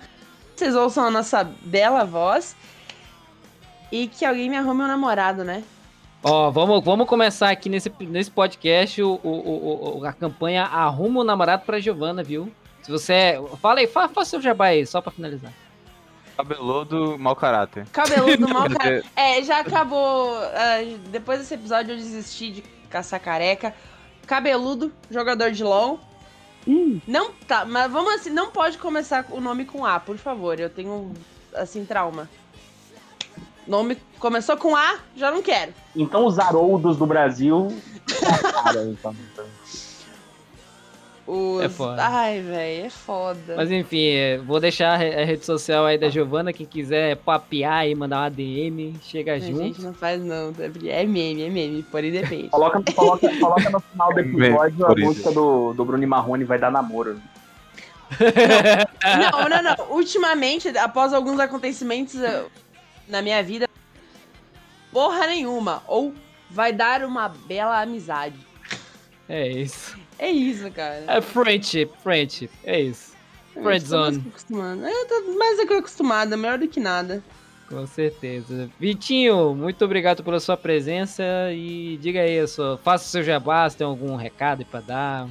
Vocês ouçam a nossa bela voz. E que alguém me arrume um namorado, né? Ó, vamos, vamos começar aqui nesse, nesse podcast o, o- o- a campanha Arruma um Namorado pra Giovana, viu? Se você. é- Fala aí, fa- faça seu jabá aí, só pra finalizar. Cabeludo, mau caráter. Cabeludo <laughs> cara. dizer, É, já acabou. ah, depois desse episódio eu desisti de caçar careca. Cabeludo, jogador de LOL. Não tá, mas vamos assim, não pode começar o nome com A, por favor. Eu tenho, assim, trauma. Nome começou com A, já não quero. Então os Haroldos do Brasil. Cara, então. Os... É foda. Ai, velho, é foda. Mas enfim, é, vou deixar a re- a rede social aí da Giovana. Quem quiser papear e mandar uma DM, chega a gente junto. não faz não, é meme, é meme, porém depende. Coloca, coloca, coloca no final do <laughs> episódio a Por música do, do Bruno Marrone vai dar namoro. Não, não, não. Ultimamente, após alguns acontecimentos eu- na minha vida, porra nenhuma. Ou vai dar uma bela amizade. É isso. É isso, cara. É friendship, friendship. É isso. Eu friend tô mais zone. que acostumada. Eu tô mais do que acostumada, melhor do que nada. Com certeza. Vitinho, muito obrigado pela sua presença e diga aí, sua, faça o seu jabá, se tem algum recado pra dar.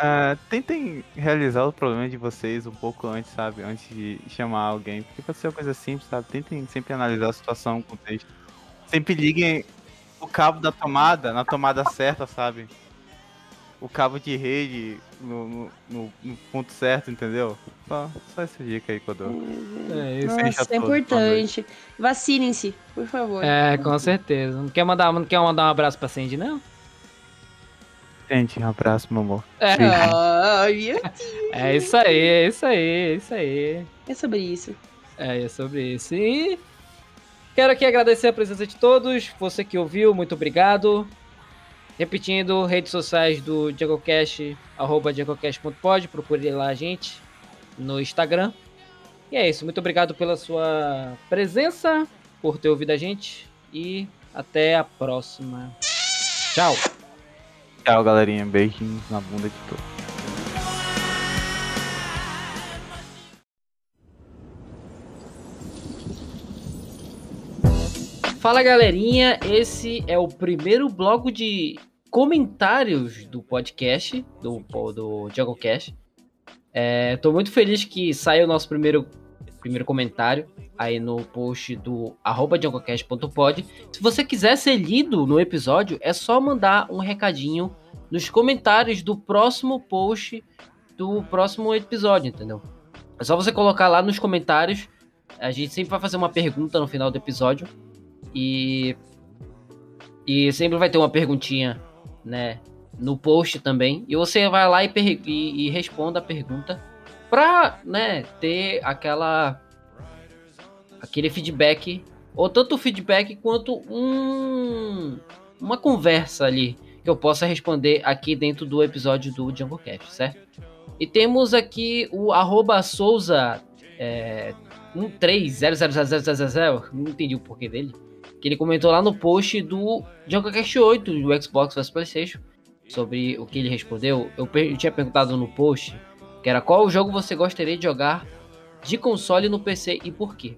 Ah, tentem realizar o problema de vocês um pouco antes, sabe? Antes de chamar alguém. Porque pode ser uma coisa simples, sabe? Tentem sempre analisar a situação, o contexto. Sempre liguem o cabo da tomada na tomada certa, sabe? O cabo de rede no, no- no- ponto certo, entendeu? Só, só essa dica aí que eu dou. É isso. Nossa, é importante. Vacinem-se, por favor. É, com certeza. Não quer mandar, não quer mandar um abraço pra Sandy, não? Gente, um abraço, meu amor. É, Ai, meu é isso aí, é isso aí, é isso aí. É sobre isso. É, é sobre isso. E quero aqui agradecer a presença de todos. Você que ouviu, muito obrigado. Repetindo, redes sociais do DiegoCast, arroba diegocast.pod, procure lá a gente no Instagram. E é isso, muito obrigado pela sua presença, por ter ouvido a gente e até a próxima. Tchau! Tchau, galerinha. Beijinhos na bunda de todos. Fala galerinha, esse é o primeiro bloco de comentários do podcast, do, do DiagoCast. É, tô muito feliz que saiu o nosso primeiro primeiro comentário aí no post do arroba. Se você quiser ser lido no episódio, é só mandar um recadinho nos comentários do próximo post do próximo episódio, entendeu? É só você colocar lá nos comentários. A gente sempre vai fazer uma pergunta no final do episódio. E. E sempre vai ter uma perguntinha, né? No post também. E você vai lá e, e, e responda a pergunta. Pra, né, ter aquela. Aquele feedback. Ou tanto feedback quanto um. Uma conversa ali. Eu possa responder aqui dentro do episódio do Jungle Cast, certo? E temos aqui o arroba Souza é, 1300000, não entendi o porquê dele. Que ele comentou lá no post do JunkerCast 8 do Xbox vs Playstation. Sobre o que ele respondeu. Eu, eu tinha perguntado no post que era qual jogo você gostaria de jogar de console no PC e por quê.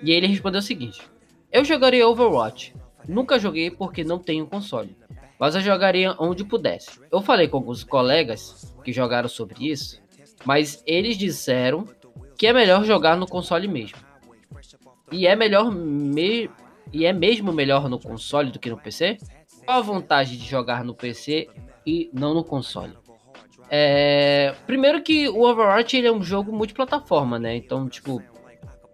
E ele respondeu o seguinte: Eu jogaria Overwatch. Nunca joguei porque não tenho console. Mas eu jogaria onde pudesse. Eu falei com alguns colegas que jogaram sobre isso, mas eles disseram que é melhor jogar no console mesmo. E é melhor me... e é mesmo melhor no console do que no PC? Qual a vantagem de jogar no PC e não no console? É... Primeiro que o Overwatch ele é um jogo multiplataforma, né? Então, tipo,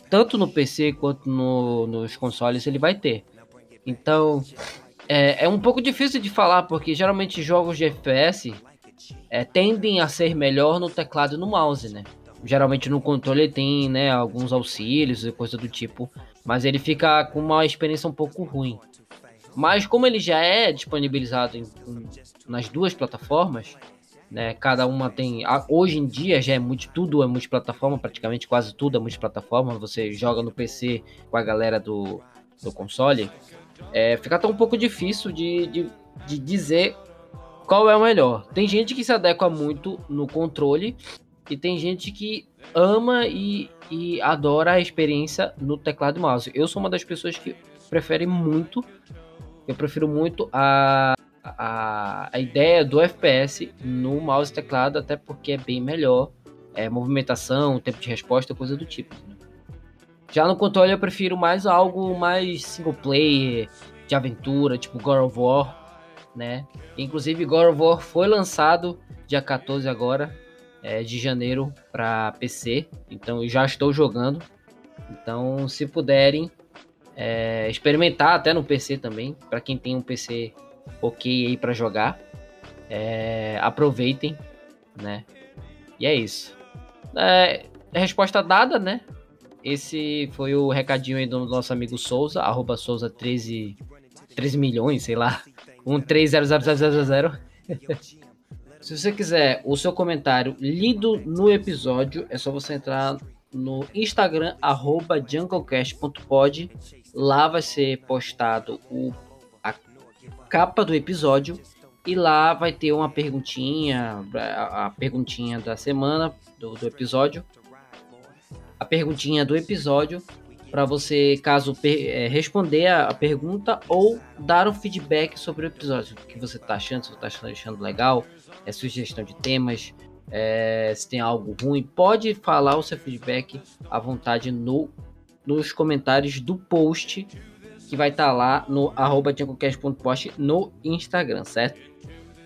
tanto no PC quanto no- nos consoles ele vai ter. Então, é, é um pouco difícil de falar, porque geralmente jogos de FPS é, tendem a ser melhor no teclado e no mouse, né? Geralmente no controle tem né, alguns auxílios e coisa do tipo, mas ele fica com uma experiência um pouco ruim. Mas como ele já é disponibilizado em- em- nas duas plataformas, né? Cada uma tem. Hoje em dia já é multi, tudo é multiplataforma, praticamente quase tudo é multiplataforma. Você joga no PC com a galera do, do console. É, fica até um pouco difícil de, de, de dizer qual é o melhor. Tem gente que se adequa muito no controle e tem gente que ama e, e adora a experiência no teclado e mouse. Eu sou uma das pessoas que prefere muito, eu prefiro muito a, a, a ideia do FPS no mouse e teclado, até porque é bem melhor. É, movimentação, tempo de resposta, coisa do tipo. Já no controle eu prefiro mais algo mais single player, de aventura, tipo God of War, né? Inclusive God of War foi lançado dia 14 agora, é, de janeiro para PC, então eu já estou jogando. Então, se puderem é, experimentar até no PC também, para quem tem um PC ok aí para jogar, é, aproveitem, né? E é isso. É, resposta dada, né? Esse foi o recadinho aí do nosso amigo Souza, arroba Souza 13, 13 milhões, sei lá. 1300000. <laughs> Se você quiser o seu comentário lido no episódio, é só você entrar no Instagram, arroba junglecast.pod. Lá vai ser postado o, a capa do episódio. E lá vai ter uma perguntinha, a, a perguntinha da semana, do, do episódio. A perguntinha do episódio para você, caso é, responder a, a pergunta ou dar um feedback sobre o episódio. O que você tá achando, se você tá achando, achando legal, é sugestão de temas, é, se tem algo ruim, pode falar o seu feedback à vontade no, nos comentários do post que vai estar lá no arroba no Instagram, certo?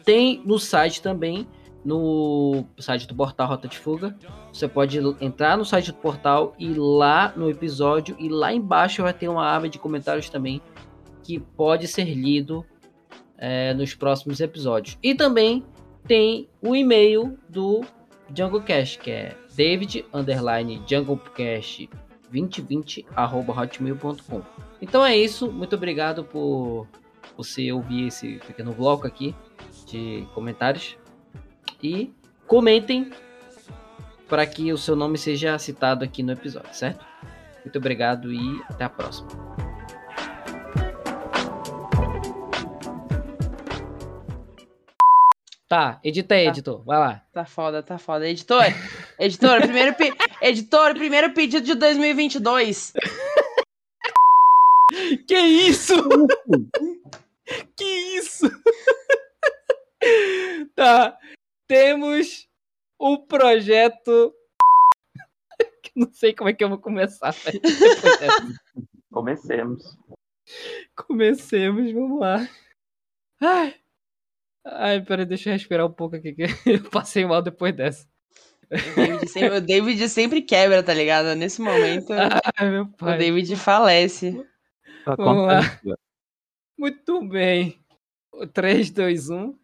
Tem no site também, no site do portal Rota de Fuga. Você pode entrar no site do portal e lá no episódio e lá embaixo vai ter uma aba de comentários também que pode ser lido é, nos próximos episódios. E também tem o e-mail do JungleCast, que é david underline junglecast 2020 arroba hotmail.com. Então é isso, muito obrigado por você ouvir esse pequeno bloco aqui de comentários e comentem para que o seu nome seja citado aqui no episódio, certo? Muito obrigado e até a próxima. Tá, edita aí, Tá. editor. Vai lá. Tá foda, tá foda. Editor, <laughs> editor, primeiro, pe- editor, primeiro pedido de 2022. Que isso? que isso? <laughs> <laughs> tá. Temos o projeto. <laughs> não sei como é que eu vou começar. <laughs> Comecemos. Comecemos, vamos lá. Ai, ai peraí, deixa eu respirar um pouco aqui, que <laughs> eu passei mal depois dessa. O David, sempre, o David sempre quebra, tá ligado? Nesse momento, Ai, meu o. David falece. Tá Vamos lá. Muito bem. 3, 2, 1.